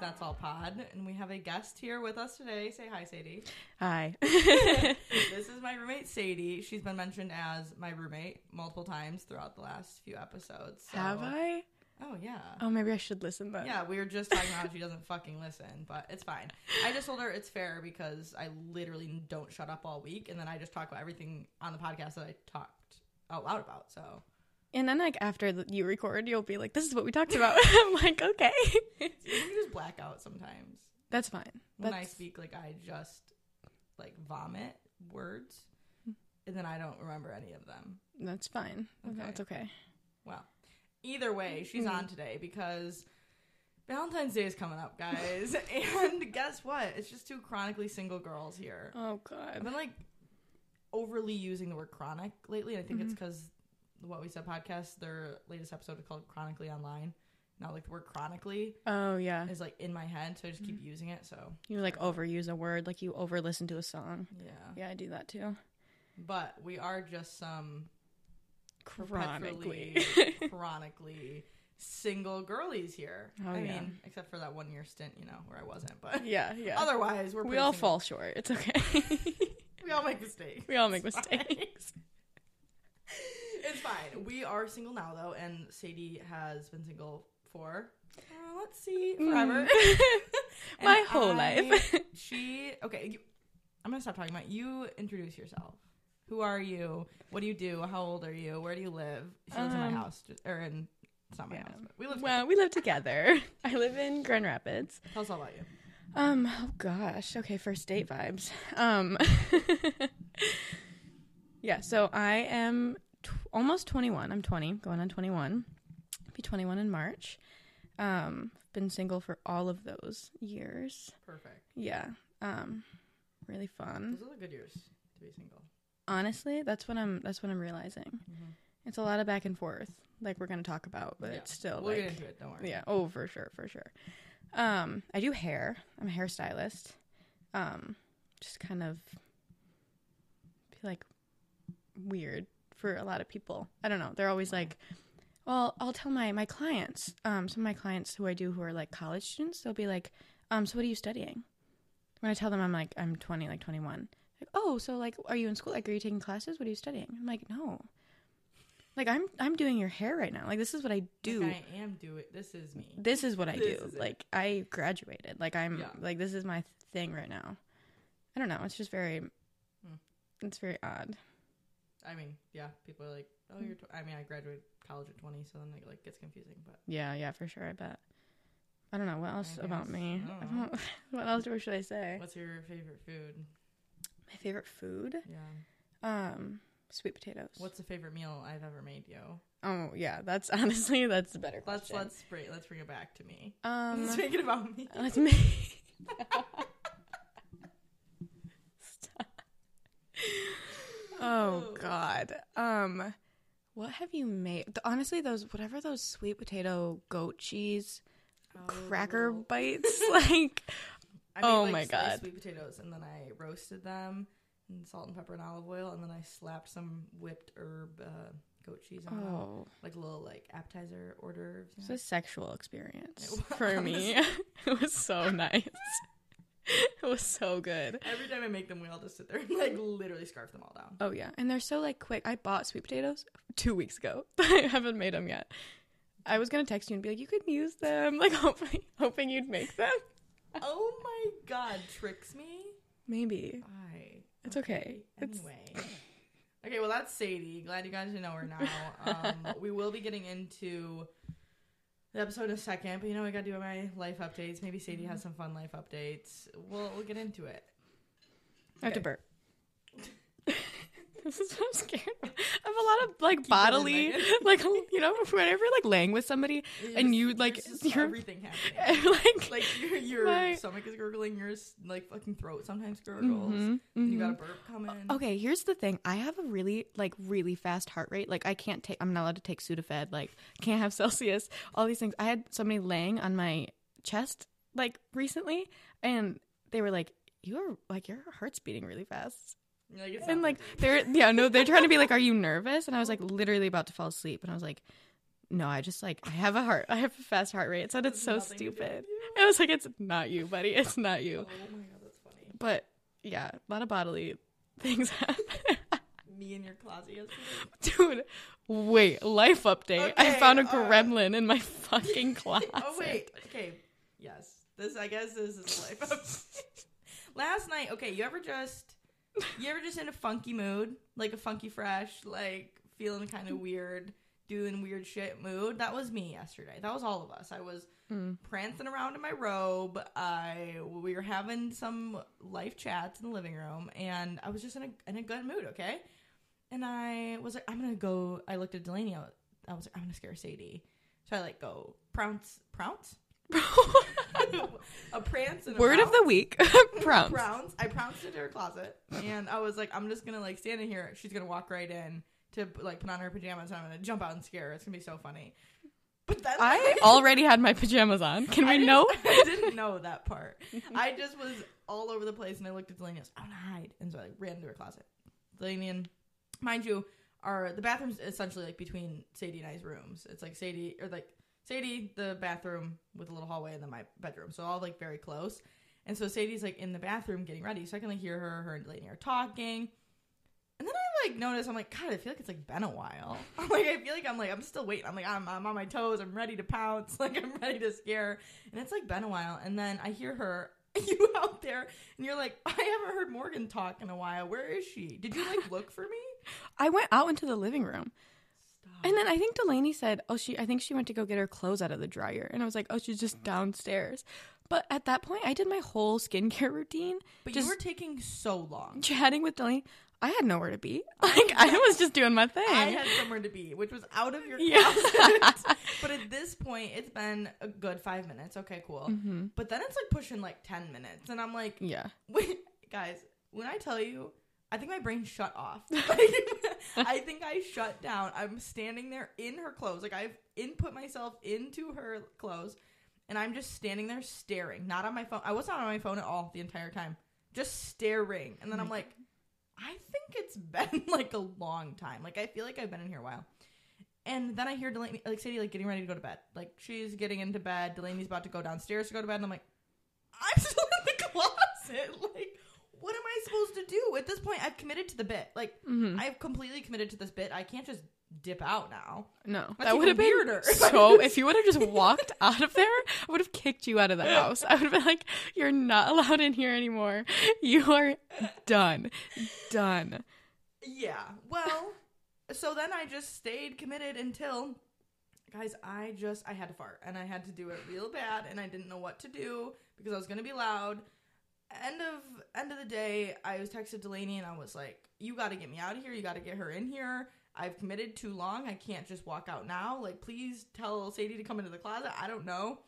That's All Pod, and we have a guest here with us today. Say hi, Sadie. Hi. this is my roommate Sadie. She's been mentioned as my roommate multiple times throughout the last few episodes. so- Have I? Oh yeah. Oh, maybe I should listen but Yeah, we were just talking about how she doesn't fucking listen, but it's fine. I just told her it's fair because I literally don't shut up all week, and then I just talk about everything on the podcast that I talked out loud about. So And then, like, after the- you record, you'll be like, this is what we talked about. I'm like, okay. you can just black out sometimes. That's fine. when That's, I speak, like I just like vomit words, hmm. and then I don't remember any of them. that's fine. Okay. That's okay. Well, either way, mm-hmm. she's on today because Valentine's Day is coming up, guys. and guess what? It's just two chronically single girls here. Oh, god. I've been like overly using the word chronic lately. I think it's mm-hmm. because what we said podcast, their latest episode is called Chronically Online. Not like the word chronically Oh, yeah. is like in my head, so I just keep mm-hmm. using it. So You, like, overuse a word, like you over listen to a song. yeah. Yeah, I do that too. But we are just some Chronically. chronically single girlies here. Oh, I yeah. mean, except for that one year stint, you know, where I wasn't. But yeah, yeah. otherwise, we're we all single. fall short. It's okay. We all make mistakes. we all make It's fine. mistakes. It's fine. We are single now, though, and Sadie has been single for uh, let's see, forever. And My whole I- life. she okay. You, I'm gonna stop talking about you. Introduce yourself. Who are you? What do you do? How old are you? Where do you live? She lives in my Um, house, or in it's not my yeah. house, but we live. well, we live together. I live in Grand Rapids. Tell us all about you. Um, oh gosh. Okay, first date vibes. Um Yeah, so I am almost 21. I'm 20, going on 21. Be 21 in March. Um been single for all of those years. Perfect. Yeah. Um really fun. Those are the good years to be single. Honestly, that's what I'm that's what I'm realizing. Mhm. It's a lot of back and forth like we're going to talk about, but Yeah. it's still We'll like get into it. Don't worry. Yeah. Oh, for sure, for sure. Um, I do hair. I'm a hairstylist. Um, just kind of feel like weird for a lot of people. I don't know. They're always like, well, I'll tell my my clients. Um, some of my clients who I do who are like college students, they'll be like, um, so what are you studying? When I tell them I'm like I'm 20, like 21. Like, oh, so like, are you in school? Like, are you taking classes? What are you studying? I'm like, no. Like, I'm I'm doing your hair right now. Like, this is what I do Like, I am doing. This is me. this is what I This do. is it. Like I graduated. Like I'm Yeah. like this is my thing right now. I don't know. It's just very Hmm. it's very odd. I mean, yeah. People are like, "Oh, you're." Tw-. I mean, I graduated college at 20, so then it like gets confusing. But Yeah, yeah, for sure. I bet. I don't know what else about me. I don't know. what else should I say? what's your favorite food? My favorite food? Yeah. Um, sweet potatoes. What's the favorite meal I've ever made, yo? Oh yeah, that's honestly that's a better question. Let's let's bring let's bring it back to me. um let's make it about me. let's make. Stop. Oh God. Um, what have you made? Honestly, those whatever those sweet potato goat cheese cracker Oh. bites, like I Oh made, my like, sliced God. Sweet potatoes, and then I roasted them in salt and pepper and olive oil, and then I slapped some whipped herb uh, goat cheese on top, oh, like a little like appetizer order. you it's know? a sexual experience for me. it was so nice. it was so good. Every time I make them, we all just sit there and like literally scarf them all down. Oh yeah, and they're so like quick. I bought sweet potatoes two weeks ago. I haven't made them yet. I was gonna text you and be like, you could use them, like hoping hoping you'd make them. Oh my god, tricks me. Maybe I. It's okay. It's- Anyway. Okay, well that's Sadie. Glad you guys know her now. Um, we will be getting into the episode in a second, but you know I gotta do my life updates. Maybe Sadie has some fun life updates. We'll we'll get into it. I have to burp. this is what I'm scared of. I have a lot of like in, bodily, like you know, whenever like laying with somebody and you like you're everything happening. like, Like your your My- stomach is gurgling, your like fucking throat sometimes gurgles. Mhm, and You got a burp coming. Okay, here's the thing. I have a really like really fast heart rate. Like I can't take I'm not allowed to take Sudafed, like can't have Celsius, all these things. I had somebody laying on my chest like recently and they were like you're like your heart's beating really fast. Like, And like they're yeah, no, they're trying to be like, Are you nervous? And I was like literally about to fall asleep and I was like, No, I just like I have a heart I have a fast heart rate. It sounded Has so nothing to do with stupid. I was like, It's not you, buddy. It's not you. Oh my god, that's funny. But yeah, a lot of bodily things happen. Me in your closet yesterday. Dude, wait, life update. I found a uh, gremlin in my fucking closet. Oh wait. Okay. Yes. This I guess this is life. update. Last night, okay, you ever just you ever just in a funky mood? Like a funky fresh, like feeling kind of weird, doing weird shit mood? That was me yesterday. That was all of us. I was Mm. prancing around in my robe. I we were having some life chats in the living room and I was just in a in a good mood, okay? And I was like, I'm gonna go I looked at Delaney, I was, I was like, I'm gonna scare Sadie. So I like go prounce prounce? a prance and a Word of the week. Prounce. Prounce. I pounced into her closet and I was like, I'm just gonna like stand in here. She's gonna walk right in to like put on her pajamas and I'm gonna jump out and scare her. It's gonna be so funny. But then I already had my pajamas on. Can I we know? I didn't know that part. I just was all over the place and I looked at Delaney and I was, I want to hide. And so I like, ran into her closet. Delaney and, mind you, are the bathroom's essentially like between Sadie and I's rooms. It's like Sadie, or like Sadie, the bathroom with a little hallway, and then my bedroom. So all like very close. And so Sadie's like in the bathroom getting ready. So I can like hear her, her and Delaney are talking. And then I like notice, I'm like, God, I feel like it's like been a while. I'm like, I feel like I'm like, I'm still waiting. I'm like, I'm, I'm on my toes. I'm ready to pounce. Like, I'm ready to scare. And it's like been a while. And then I hear her, you out there, and you're like, I haven't heard Morgan talk in a while. Where is she? Did you like look for me? I went out into the living room. And then I think Delaney said, "Oh, she I think she went to go get her clothes out of the dryer." And I was like, "Oh, she's just downstairs." But at that point, I did my whole skincare routine, but you were taking so long. chatting with Delaney. I had nowhere to be. Like I was just doing my thing. I had somewhere to be, which was out of your Yeah. but at this point, it's been a good five minutes. Okay, cool. hmm But then it's like pushing like 10 minutes. And I'm like, Yeah. Wait, guys, when I tell you, I think my brain shut off. Like, I think I shut down. I'm standing there in her clothes. Like I've input myself into her clothes, and I'm just standing there staring, not on my phone. I was not on my phone at all the entire time, just staring. And then I'm like, I think it's been like a long time. Like I feel like I've been in here a while. And then I hear Delaney, like Sadie, like getting ready to go to bed. Like she's getting into bed. Delaney's about to go downstairs to go to bed, and I'm like, I'm still in the closet. Like, what am I supposed to do? At this point, I've committed to the bit. Like, hmm I've completely committed to this bit. I can't just dip out now. No, That's that would have been weirder. so. If you would have just walked out of there, I would have kicked you out of the house. I would have been like, "You're not allowed in here anymore. You are done, done." Yeah. Well, so then I just stayed committed until guys, I just I had to fart and I had to do it real bad and I didn't know what to do because I was going to be loud. End of end of the day, I was texted Delaney and I was like, "You got to get me out of here. You got to get her in here. I've committed too long. I can't just walk out now. Like, please tell Sadie to come into the closet. I don't know."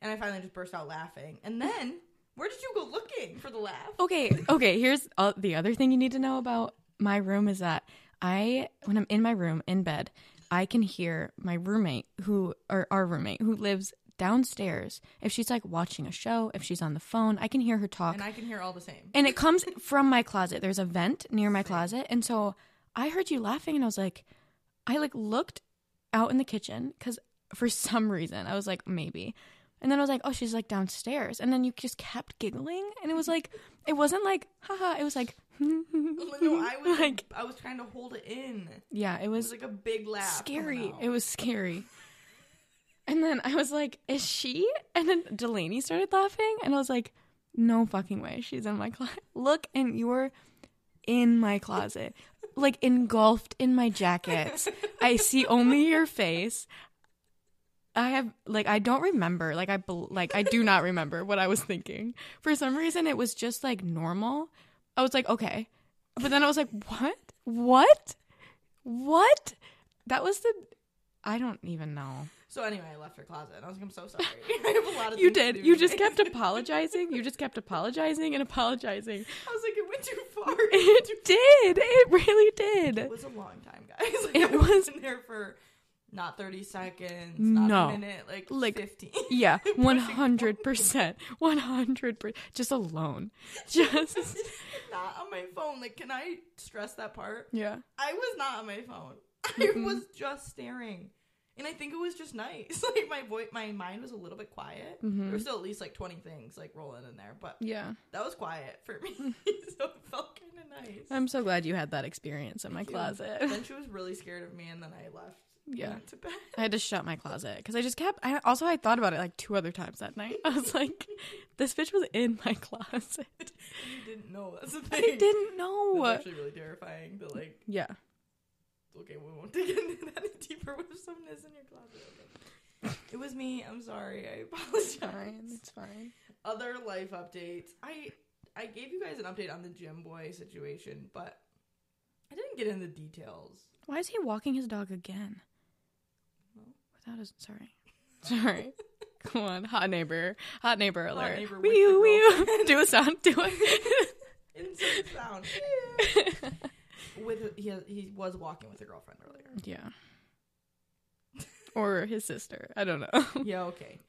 And I finally just burst out laughing. And then, where did you go looking for the laugh? Okay, okay. Here's uh, the other thing you need to know about my room is that I, when I'm in my room in bed, I can hear my roommate who, or our roommate who lives downstairs. If she's like watching a show, if she's on the phone, I can hear her talk. And I can hear all the same. and it comes from my closet. There's a vent near my closet, and so I heard you laughing, and I was like, I like looked out in the kitchen because for some reason I was like maybe, and then I was like, oh, she's like downstairs, and then you just kept giggling, and it was like it wasn't like haha, it was like no, I was like, I was trying to hold it in. yeah, it It was was like a big laugh. scary. coming out. It was scary. And then I was like, is she? And then Delaney started laughing, and I was like, no fucking way. She's in my closet. Look, and you're in my closet, like engulfed in my jackets. I see only your face. I have like I don't remember like I like I do not remember what I was thinking. For some reason it was just like normal. I was like okay. But then I was like what? What? What? That was the I don't even know. So anyway, I left her closet. and I was like, I'm so sorry. I have a lot of You did. You just kept apologizing. You just kept apologizing and apologizing. I was like, it went too far. It did. It really did. It was a long time, guys. Like, It I was- in there for Not 30 seconds, not No. a minute, like, Like, 15. Yeah, one hundred percent, one hundred percent. Just alone, just not on my phone. Like, can I stress that part? yeah. I was not on my phone. I Mm-mm. was just staring. And I think it was just nice. Like my voice my mind was a little bit quiet. There Mhm. were still at least like 20 things like rolling in there, but Yeah, that was quiet for me. so it felt kind of nice. I'm so glad you had that experience in my you. closet. then she was really scared of me and then I left. Yeah. Went to bed. I had to shut my closet because I just kept. I also I thought about it like two other times that night. I was like, this bitch was in my closet. You didn't know. That's the thing. I didn't know. That's actually really terrifying to like Yeah, okay, we won't dig into that any deeper. Someone is in your closet? Okay. It was me. I'm sorry. I apologize. fine. It's fine. other life updates. I I gave you guys an update on the gym boy situation, but I didn't get into the details. Why is he walking his dog again? Well. Without his sorry, sorry. Come on, hot neighbor, hot neighbor alert. neighbor Wee-oo, wee-oo. Do a sound. Do it. Insert sound. With he he was walking with a girlfriend earlier. yeah. Or his sister. I don't know. Yeah, okay.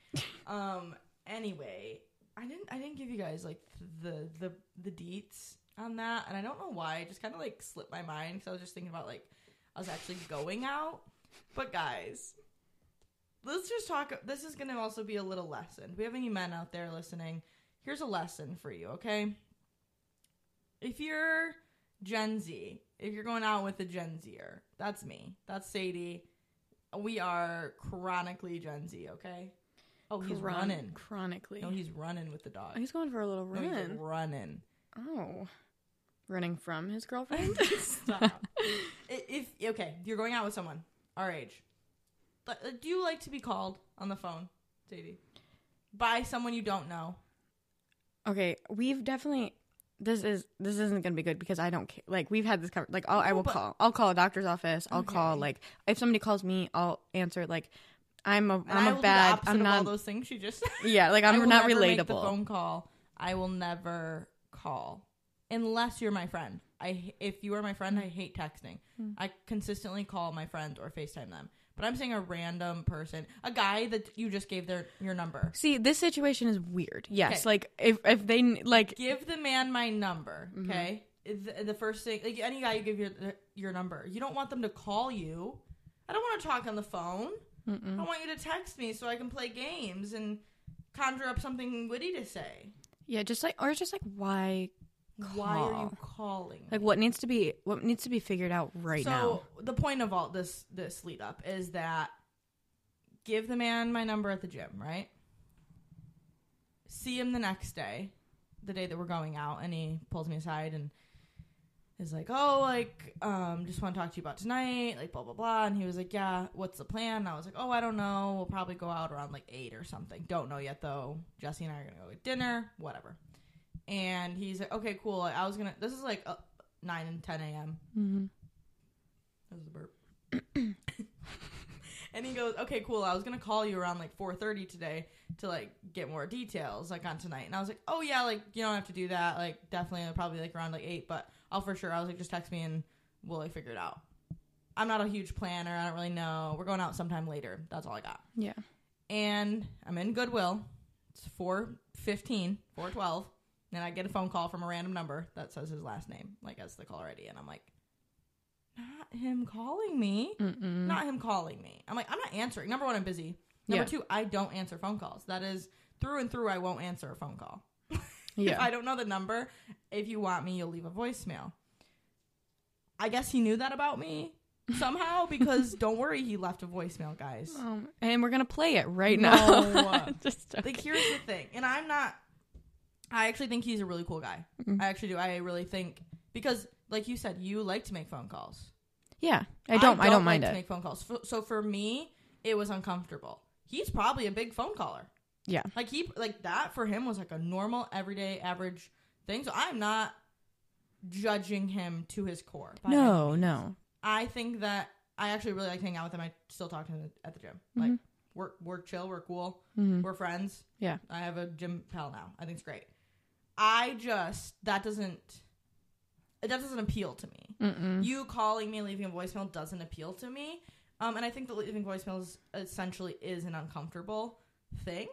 Um. Anyway, I didn't I didn't give you guys like the the the deets on that, and I don't know why. It just kind of like slipped my mind because I was just thinking about like I was actually going out. But guys, let's just talk. This is going to also be a little lesson. We have any men out there listening? Here's a lesson for you, okay? If you're Gen Z, if you're going out with a Gen Zer, that's me. That's Sadie. We are chronically Gen Z, okay? Oh, he's Chron- running. Chronically. No, he's running with the dog. Oh, he's going for a little No, run. he's running. Oh. Running from his girlfriend? Stop. If okay, you're going out with someone our age. uh, Do you like to be called on the phone, Sadie, by someone you don't know? okay, we've definitely this is this isn't gonna be good because I don't care. Like we've had this cover. Like I'll, I will but- call. I'll call a doctor's office. I'll call like if somebody calls me, I'll answer. Like I'm a am a bad. I'm not. those things she just. said. Yeah, like I'm not never make the relatable. phone call. I will never call unless you're my friend. I if you are my friend, I hate texting. Hmm. I consistently call my friends or FaceTime them. But I'm saying a random person, a guy that you just gave their your number. See, this situation is weird. Yes, like if if they n- like Give the man my number, Mm-hmm. okay? The, the first thing, like any guy you give your your number, you don't want them to call you. I don't want to talk on the phone. I want you to text me so I can play games and conjure up something witty to say. yeah, just like or just like why Why are you calling? like what needs to be what needs to be figured out right so now. So the point of all this this lead up is that give the man my number at the gym, right? See him the next day, the day that we're going out, and he pulls me aside and is like, "Oh, like, um, just want to talk to you about tonight, like, blah blah blah." And he was like, "Yeah, what's the plan?" And I was like, "Oh, I don't know. We'll probably go out around like eight or something. Don't know yet though. Jesse and I are gonna go get dinner, whatever." And he's like, "Okay, cool. I was gonna. This is like uh, nine and ten a.m. Mm-hmm. That was a burp. and he goes, "Okay, cool. I was gonna call you around like 4:30 today to like get more details like on tonight." And I was like, "Oh yeah, like you don't have to do that. Like definitely, probably like around like eight, but I'll for sure." I was like, "Just text me and we'll like figure it out." I'm not a huge planner. I don't really know. We're going out sometime later. That's all I got. Yeah. And I'm in Goodwill. It's 4:15, 4:12, and I get a phone call from a random number that says his last name, like as the caller ID, and I'm like, "Not him calling me." Mm-mm. not him calling me. I'm like, I'm not answering. Number one, I'm busy. Number Yeah. two, I don't answer phone calls. That is through and through. I won't answer a phone call. If yeah. I don't know the number, if you want me, you'll leave a voicemail. I guess he knew that about me somehow because don't worry, he left a voicemail, guys. Um, and we're gonna play it right No. now. Just. Like, here's the thing, and I'm not. I actually think he's a really cool guy. Mhm. I actually do. I really think because, like you said, you like to make phone calls. yeah, I don't. I don't, mind like it. To make phone calls. So- for me, it was uncomfortable. He's probably a big phone caller. Yeah. Like he like that for him was like a normal, everyday, average thing. So I'm not judging him to his core. No, no. I think that I actually really like hanging out with him. I still talk to him at the gym. Like Mhm. we're we're chill, we're cool, Mhm. we're friends. Yeah. I have a gym pal now. I think it's great. I just that doesn't that doesn't appeal to me. Mm-mm. You calling me and leaving a voicemail doesn't appeal to me. Um, and I think the leaving voicemails essentially is an uncomfortable thing.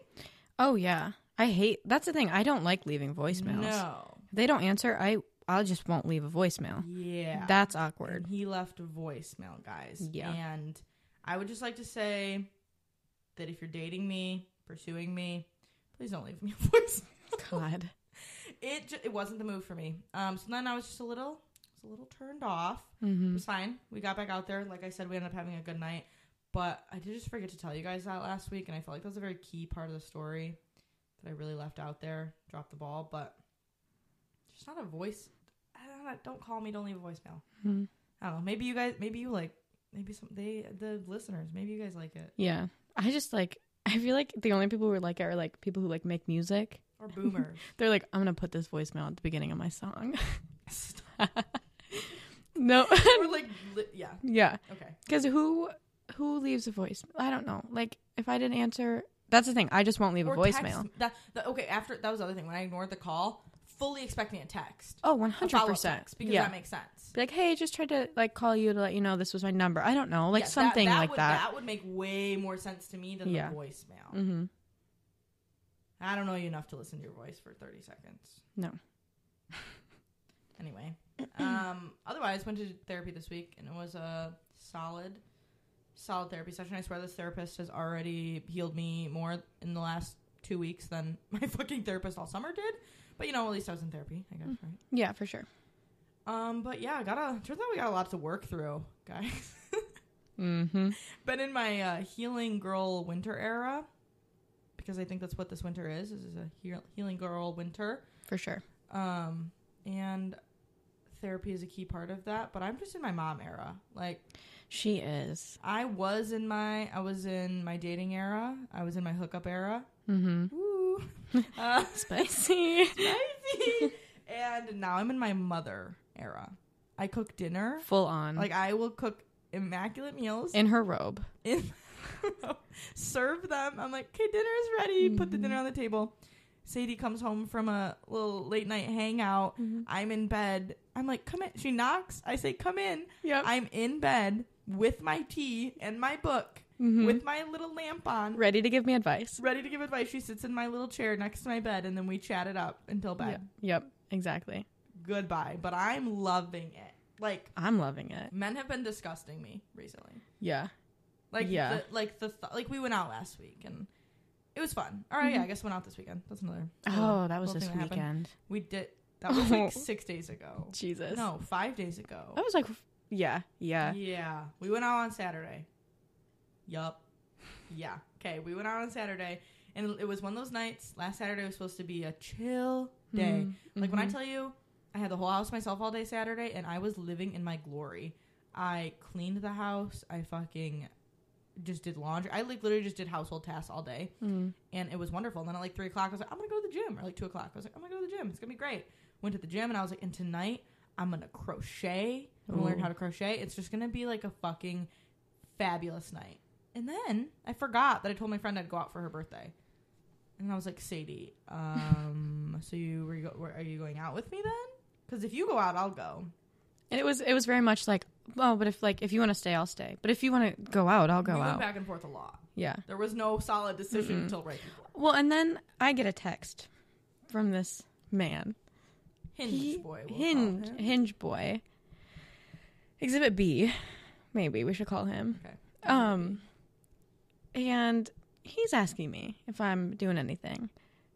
Oh yeah. I hate that's the thing. I don't like leaving voicemails. No. If they don't answer, I I just won't leave a voicemail. Yeah. That's awkward. And he left a voicemail, guys. Yeah. And I would just like to say that if you're dating me, pursuing me, please don't leave me a voice. God. It ju- it wasn't the move for me. Um. So then I was just a little, was a little turned off. It Mm-hmm. was fine. We got back out there. Like I said, we ended up having a good night. But I did just forget to tell you guys that last week, and I felt like that was a very key part of the story that I really left out there. Dropped the ball, but just not a voice. I don't. Don't call me. Don't leave a voicemail. hmm I don't know. Maybe you guys. Maybe you like. Maybe some. They the listeners. Maybe you guys like it. Yeah. I just like I feel like the only people who like it are like people who like make music. Or boomers. They're like, I'm gonna put this voicemail at the beginning of my song. no. or like. Li- yeah. yeah. Okay. Because who who leaves a voice? I don't know. Like if I didn't answer, that's the thing. I just won't leave a Or voicemail. text- That, that. Okay. After that was the other thing. When I ignored the call, fully expecting a text. Oh, one A hundred follow-up percent. text, because Yeah. that makes sense. Be like, hey, I just tried to like call you to let you know this was my number. I don't know, like Yeah, something that like would, that. That would make way more sense to me than Yeah. the voicemail. Mm-hmm. I don't know you enough to listen to your voice for 30 seconds. No. Anyway, um, otherwise, went to therapy this week and it was a solid, solid therapy session. I swear this therapist has already healed me more in the last two weeks than my fucking therapist all summer did. But you know, at least I was in therapy, I guess, right? Yeah, for sure. Um, but yeah, I gotta. Turns out we got a lot to work through, guys. Mm-hmm. Been in my uh, healing girl winter era because I think that's what this winter is. This is a heal- healing girl winter. For sure. Um, and therapy is a key part of that. But I'm just in my mom era. Like She is. I was in my, I was in my dating era. I was in my hookup era. Mm-hmm. Woo. uh, Spicy. spicy. and now I'm in my mother era. I cook dinner. Full on. Like I will cook immaculate meals. in her robe. in serve them. I'm like, okay, dinner is ready. Put the dinner on the table. Sadie comes home from a little late night hangout. I'm in bed. I'm like, come in. She knocks. I say, come in. Yep. I'm in bed with my tea and my book, Mhm. with my little lamp on, Ready to give me advice. ready to give advice. She sits in my little chair next to my bed, and then we chat it up until bed. Yep. Yep. Exactly. Goodbye. But I'm loving it. Like, I'm loving it. men have been disgusting me recently. Yeah. Like Yeah. the, like the th- like we went out last week and it was fun. All right, yeah, I guess went out this weekend. That's another. little- Oh, that was this thing happened. weekend. We did. That was like six days ago. Jesus. No, five days ago. That was like, yeah, yeah. Yeah, we went out on Saturday. Yup. Yeah. Okay, we went out on Saturday, and it was one of those nights. Last Saturday was supposed to be a chill day. Mm, Like when I mhm. tell you, I had the whole house myself all day Saturday, and I was living in my glory. I cleaned the house. I fucking just did laundry. I like literally just did household tasks all day, Mm. and it was wonderful. And then at like three o'clock, I was like, I'm gonna go to the gym. Or like two o'clock, I was like, I'm gonna go to the gym. It's gonna be great. Went to the gym, and I was like, and tonight I'm gonna crochet. I'm gonna learn how to crochet. It's just gonna be like a fucking fabulous night. And then I forgot that I told my friend I'd go out for her birthday. And I was like, Sadie, um, so you were, you go- are you going out with me then? Because if you go out, I'll go. And it was it was very much like, oh, but if like if you want to stay, I'll stay. But if you want to go out, I'll go we went out. back and forth a lot. Yeah. There was no solid decision Mm-mm. until right before. Well, and then I get a text from this man, Hinge He- boy. We'll hinge hinge boy, Exhibit B, maybe we should call him. Okay. Um, and he's asking me if I'm doing anything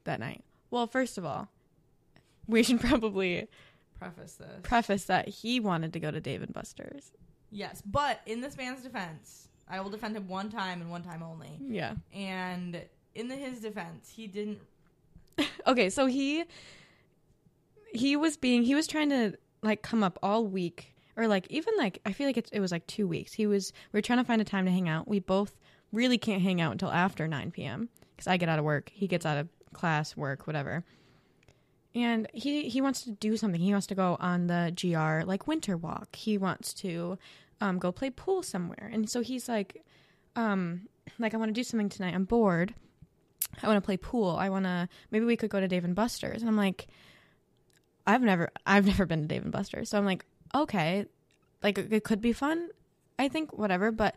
that night. Well, first of all, we should probably preface this. preface that he wanted to go to Dave and Buster's. yes, but in this man's defense, I will defend him one time and one time only. Yeah. And in the, his defense, he didn't. Okay, so he he was being he was trying to like come up all week or like even like I feel like it, it was like two weeks. He was we were trying to find a time to hang out. We both really can't hang out until after nine p.m. because I get out of work, he gets out of class, work, whatever. And he he wants to do something. He wants to go on the GR like winter walk. He wants to um, go play pool somewhere. And so he's like, um, like I want to do something tonight. I'm bored. I want to play pool. I want to maybe we could go to Dave and Buster's. And I'm like, I've never I've never been to Dave and Buster's. So I'm like, okay, like it it could be fun. I think whatever, but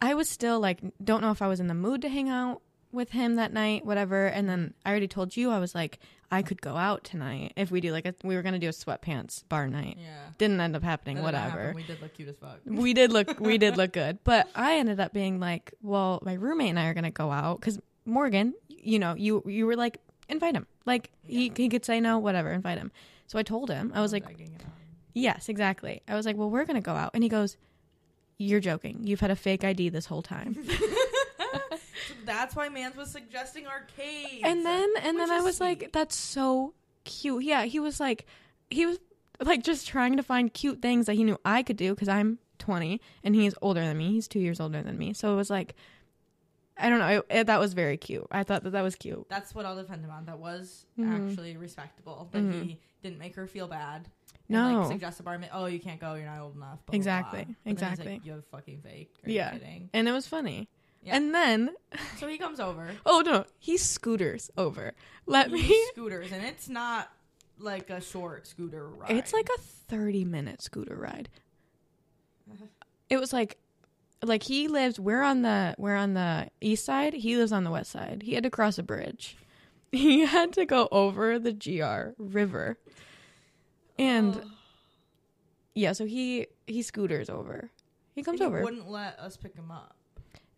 I was still like, don't know if I was in the mood to hang out with him that night, whatever. And then I already told you I was like, I could go out tonight if we do like a, we were gonna do a sweatpants bar night. Yeah. Didn't end up happening. Whatever. happen. We did look cute as fuck. we did look we did look good but i ended up being like well my roommate and i are gonna go out because morgan you know you you were like invite him like he, he could say no whatever invite him so i told him i was like yes exactly i was like well we're gonna go out and he goes you're joking you've had a fake id this whole time So that's why Mans was suggesting arcades. and then and then i was like that's so cute yeah he was like he was like just trying to find cute things that he knew i could do because i'm 20 and he's older than me he's two years older than me so it was like i don't know it, it- that was very cute i thought that that was cute that's what I'll defend him on. That was Mhm. actually respectable. That Mhm. he didn't make her feel bad. No. like, suggest a bar. Oh, you can't go. You're not old enough. blah, blah, Exactly, blah. But then he's like, exactly. you have fucking fake. Are Yeah. and it was funny Yeah. and then So he comes over. oh no he scooters over let He me scooters, and it's not like a short scooter ride. It's like a 30 minute scooter ride. It was like like he lives we're on the we're on the east side, he lives on the west side. He had to cross a bridge. He had to go over the GR River. And Oh. yeah, so he he scooters over. He comes he over. wouldn't let us pick him up.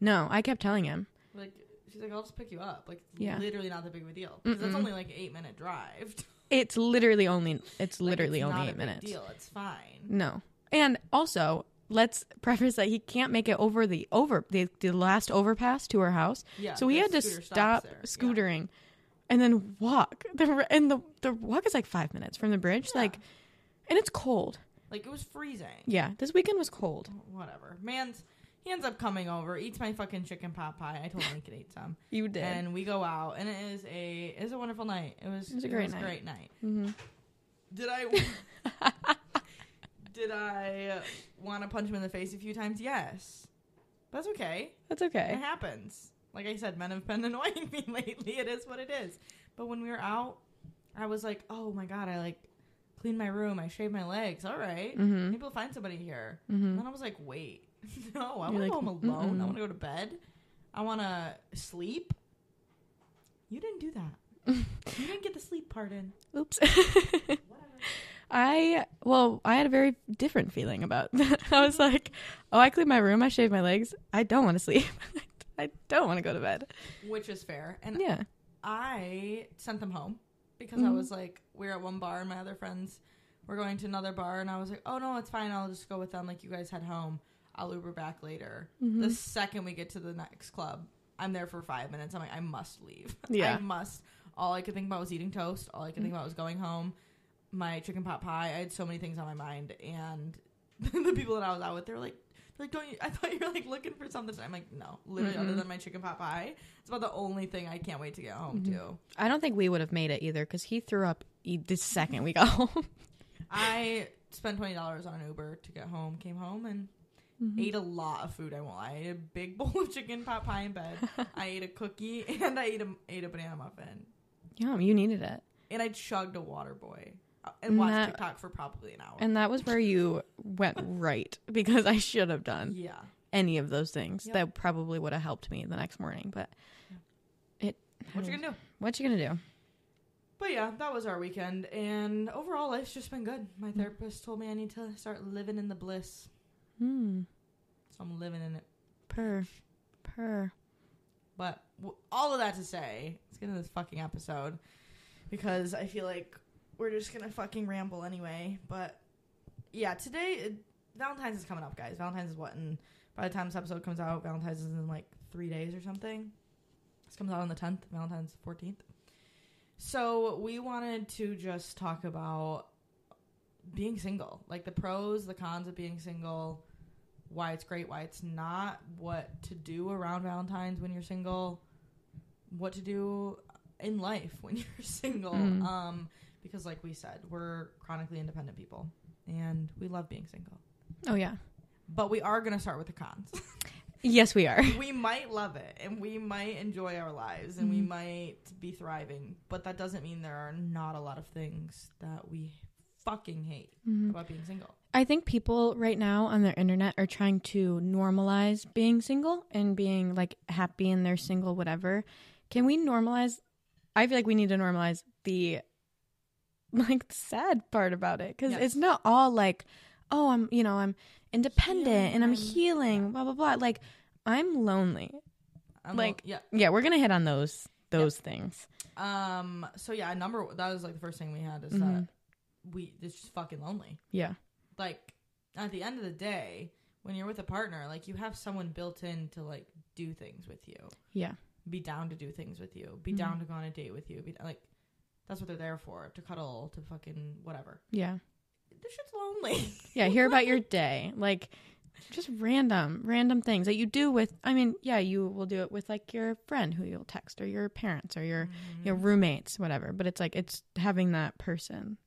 No, I kept telling him. Like she's like, I'll just pick you up. Like Yeah. literally not that big of a deal. Because that's only like eight minute drive. It's literally only it's Like, literally it's only not a 8 big minutes. Deal. It's fine. No. And also, let's preface that he can't make it over the over the, the last overpass to her house. Yeah. so he had to stop there. Yeah. scootering and then walk. The and the the walk is like 5 minutes from the bridge Yeah. like and it's cold. Like it was freezing. Yeah, this weekend was cold. Whatever. Man's he ends up coming over, eats my fucking chicken pot pie. I told him he could eat some. You did. And we go out and it is a it is a wonderful night. It was It was a great was night. great night. hmm Did I Did I want to punch him in the face a few times? Yes. That's okay. That's okay. It happens. Like I said, men have been annoying me lately. It is what it is. But when we were out, I was like, oh my god, I like cleaned my room, I shaved my legs. All right. Mhm. Maybe we'll find somebody here. Mhm. And then I was like, wait, no, I want to like, go home alone. I mm-mm. want to go to bed. I want to sleep. You didn't do that. you didn't get the sleep part in. Oops. I well, I had a very different feeling about that. I was like, "Oh, I cleaned my room, I shaved my legs. I don't want to sleep. I don't want to go to bed." Which is fair. And Yeah. I sent them home because I Mhm. was like, we are at one bar and my other friends were going to another bar, and I was like, oh no, it's fine. I'll just go with them. Like you guys head home. I'll Uber back later. Mhm. The second we get to the next club, I'm there for five minutes. I'm like, I must leave. Yeah. I must. All I could think about was eating toast. All I could think about was going home. My chicken pot pie. I had so many things on my mind, and the people that I was out with, they were like, they're like, don't you? I thought you were like looking for something. I'm like, no, literally, other Mm-mm. than my chicken pot pie, it's about the only thing I can't wait to get home Mhm. to. I don't think we would have made it either because he threw up e- the second we got home. I spent twenty dollars on an Uber to get home. Came home and Mm-hmm. ate a lot of food. I won't lie. I ate a big bowl of chicken pot pie in bed. I ate a cookie and I ate a ate a banana muffin. Yum, you needed it. And I chugged a water boy uh, and watched That- TikTok for probably an hour. And that was where you went right because I should have done yeah, any of those things. Yep. That probably would have helped me the next morning. But it. what you gonna do? What you gonna do? But yeah, that was our weekend, and overall, life's just been good. My therapist told me I need to start living in the bliss, Hmm. so I'm living in it. Per. Per. But w- all of that to say, let's get into this fucking episode because I feel like we're just gonna fucking ramble anyway. But yeah, today it, Valentine's is coming up, guys. Valentine's is what, and by the time this episode comes out, Valentine's is in like three days or something. This comes out on the tenth. Valentine's fourteenth. So we wanted to just talk about being single, like the pros, the cons of being single, why it's great, why it's not, what to do around Valentine's when you're single, what to do in life when you're single. Mhm. Um, because like we said, we're chronically independent people and we love being single. Oh yeah. But we are gonna start with the cons. Yes, we are. we might love it and we might enjoy our lives and we Mhm. might be thriving, but that doesn't mean there are not a lot of things that we fucking hate Mhm. about being single. I think people right now on their internet are trying to normalize being single and being like happy in their single whatever. Can we normalize I feel like we need to normalize the like sad part about it cuz Yes. it's not all like oh I'm you know I'm independent Healing and I'm healing blah blah blah like I'm lonely. I'm Like- yeah. Yeah, we're going to hit on those those things. Um. So yeah, number that was like the first thing we had is Mhm. that we it's just fucking lonely. Yeah. Like at the end of the day, when you're with a partner, like you have someone built in to like do things with you, Yeah. be down to do things with you, be Mhm. down to go on a date with you, be like that's what they're there for to cuddle, to fucking whatever. Yeah. This shit's lonely. Yeah, hear about your day. Like just random, random things that you do with I mean, yeah, you will do it with like your friend who you'll text or your parents or your your Mhm. roommates, whatever. But it's like it's having that person.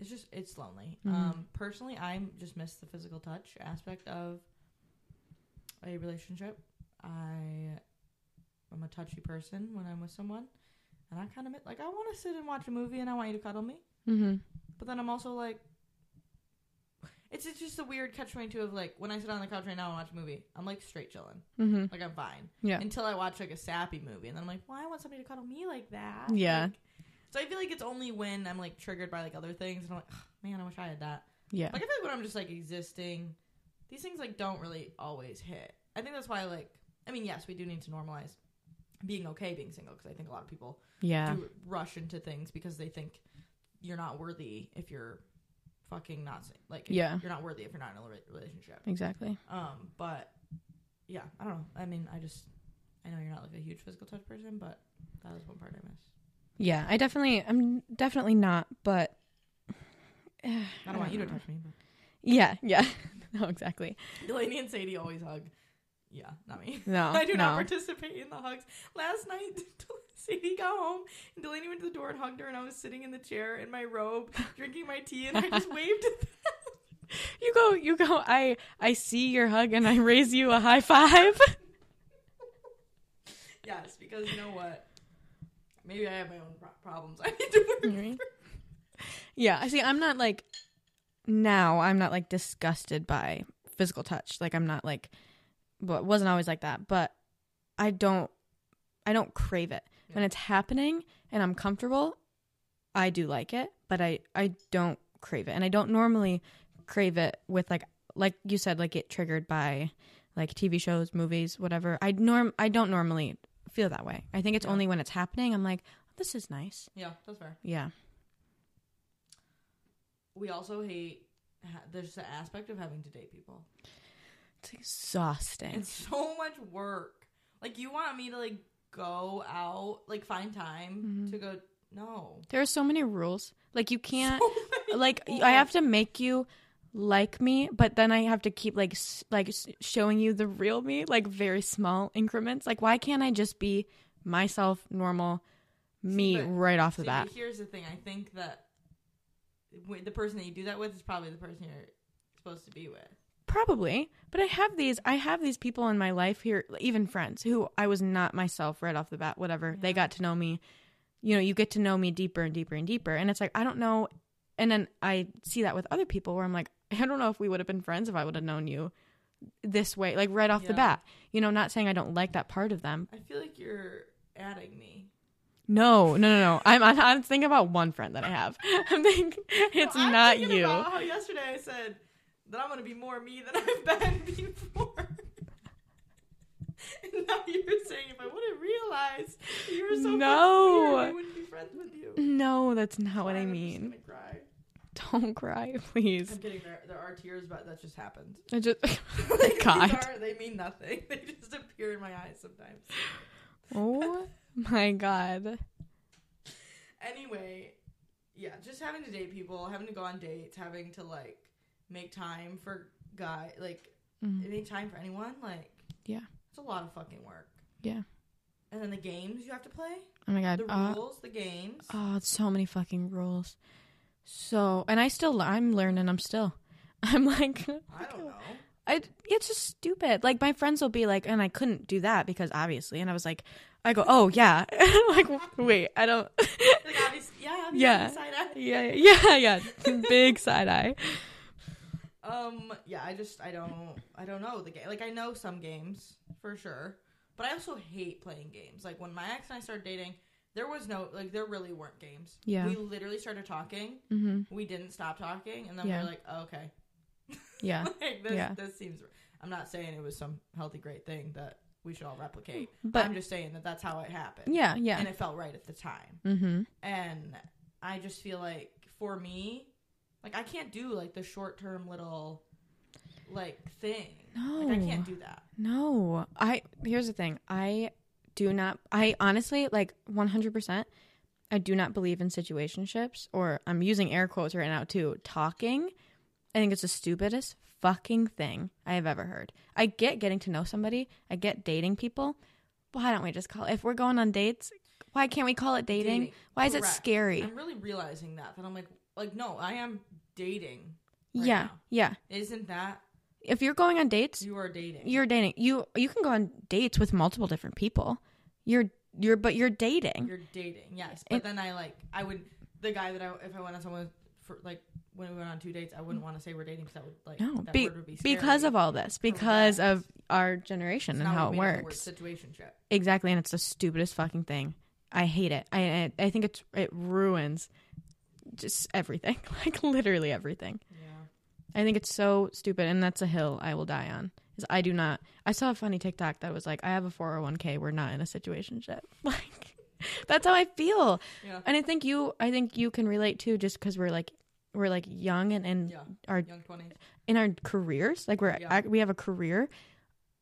It's just it's lonely. Mhm. Um, personally, I just miss the physical touch aspect of a relationship. I am a touchy person when I'm with someone, and I kind of like I want to sit and watch a movie, and I want you to cuddle me, Mm-hmm. but then I'm also like. It's, it's just a weird catch twenty two of like when I sit on the couch right now and watch a movie, I'm like straight chilling, Mm-hmm. like I'm fine Yeah. until I watch like a sappy movie, and then I'm like, well, I want somebody to cuddle me like that. Yeah. Like, so I feel like it's only when I'm like triggered by like other things, and I'm like, "Ugh, man, I wish I had that. Yeah. Like I feel like when I'm just like existing, these things like don't really always hit. I think that's why like I mean, yes, we do need to normalize being okay being single because I think a lot of people Yeah. do rush into things because they think you're not worthy if you're fucking not like Yeah. you're not worthy if you're not in a relationship. Exactly. Um, but yeah, I don't know. I mean, I just I know you're not like a huge physical touch person, but that was one part I miss. Yeah, I definitely I'm definitely not, but I don't, want you to touch me, but Yeah, yeah. no, exactly. Delaney and Sadie always hug. Yeah, not me. No. I do no. not participate in the hugs. Last night, Sadie got home, and Delaney went to the door and hugged her, and I was sitting in the chair in my robe, drinking my tea, and I just waved at them. You go, you go. I I see your hug and I raise you a high five. Yes, because you know what? Maybe I have my own pro- problems. I need to work. Right. yeah, I see. I'm not like now. I'm not like disgusted by physical touch. Like I'm not like, well, it wasn't always like that. But I don't, I don't crave it when it's happening and I'm comfortable. I do like it, but I I don't crave it, and I don't normally crave it with like like you said, like get triggered by like TV shows, movies, whatever. I norm I don't normally feel that way. I think it's Yeah. only when it's happening. I'm like, this is nice. Yeah, that's fair. Yeah. We also hate. Ha- there's the aspect of having to date people. It's exhausting. It's so much work. Like you want me to like go out, like find time Mhm. to go. No, there are so many rules. Like you can't So like rules. I have to make you like me, but then I have to keep like s- like showing you the real me, like very small increments. Like why can't I just be myself, normal me but- right off the See, bat? here's the thing. I think that the person that you do that with is probably the person you're supposed to be with. Probably, but I have these. I have these people in my life here, even friends who I was not myself right off the bat. Whatever they got to know me, you know, you get to know me deeper and deeper and deeper, and it's like I don't know. And then I see that with other people where I'm like, I don't know if we would have been friends if I would have known you this way, like right off the bat. You know, not saying I don't like that part of them. I feel like you're adding me. No, no, no, no. I'm I'm, thinking about one friend that I have. I'm thinking it's No, I'm not thinking you. About how yesterday I said that I'm gonna be more me than I've been before. and now you're saying if I wouldn't realize you were so No. weird, I wouldn't be friends with you. No, that's not what I I'm just mean. Don't cry, please. I'm kidding. There, there are tears, but that just happened. I just they, God. Are, they mean nothing. They just appear in my eyes sometimes. Oh my god. Anyway, yeah, just having to date people, having to go on dates, having to like make time for guy, like Mm. make time for anyone, like Yeah. it's a lot of fucking work. Yeah. And then the games you have to play, Oh my god. the Uh, rules, the games. oh, it's so many fucking rules. So, and I still, I'm learning. I'm still, I'm like, I don't know. I, it's just stupid. Like my friends will be like, and I couldn't do that because obviously, and I was like, I go, oh yeah, like wait, I don't. Like obviously, yeah, yeah, Yeah. Side eye. Yeah, yeah, yeah. Big side eye. Um, yeah, I just I don't I don't know the game. Like I know some games for sure, but I also hate playing games. Like when my ex and I started dating, there was no like there really weren't games. Yeah. we literally started talking. Mm-hmm. We didn't stop talking, and then Yeah. we were like, oh, okay, Yeah. like, this Yeah. this seems. I'm not saying it was some healthy great thing that we should all replicate, But- I'm just saying that that's how it happened. Yeah, yeah. and it felt right at the time. Mm-hmm. and I just feel like for me, like I can't do like the short term little like thing. No. Like I can't do that. No. I here's the thing. I do not I honestly like 100% I do not believe in situationships or I'm using air quotes right now too. Talking. I think it's the stupidest fucking thing I have ever heard. I get getting to know somebody. I get dating people. Why don't we just call it? if we're going on dates? Why can't we call it dating? Dating. Why is it scary? I'm really realizing that that I'm like like no, I am dating. right yeah. now. Yeah. Isn't that If you're going on dates, you are dating? you're dating. You you can go on dates with multiple different people. You're you're but you're dating. You're dating, yes. But It- then I like I would the guy that I if I went on someone for like when we went on two dates, I wouldn't want to say we're dating because that would like No, that be, word would be scary. because of all this, because of our generation So and how it made up the word works. Situationship. Exactly, and it's the stupidest fucking thing. I hate it. I I, I think it's it ruins just everything, like literally everything. Yeah. I think it's so stupid, and that's a hill I will die on. Is I do not. I saw a funny TikTok that was like, "I have a four hundred one k. We're not in a situationship." Like, that's how I feel, Yeah. and I think you. I think you can relate too, just because we're like we're like young and and Yeah. our Young twenties. in our careers like we're Yeah. we have a career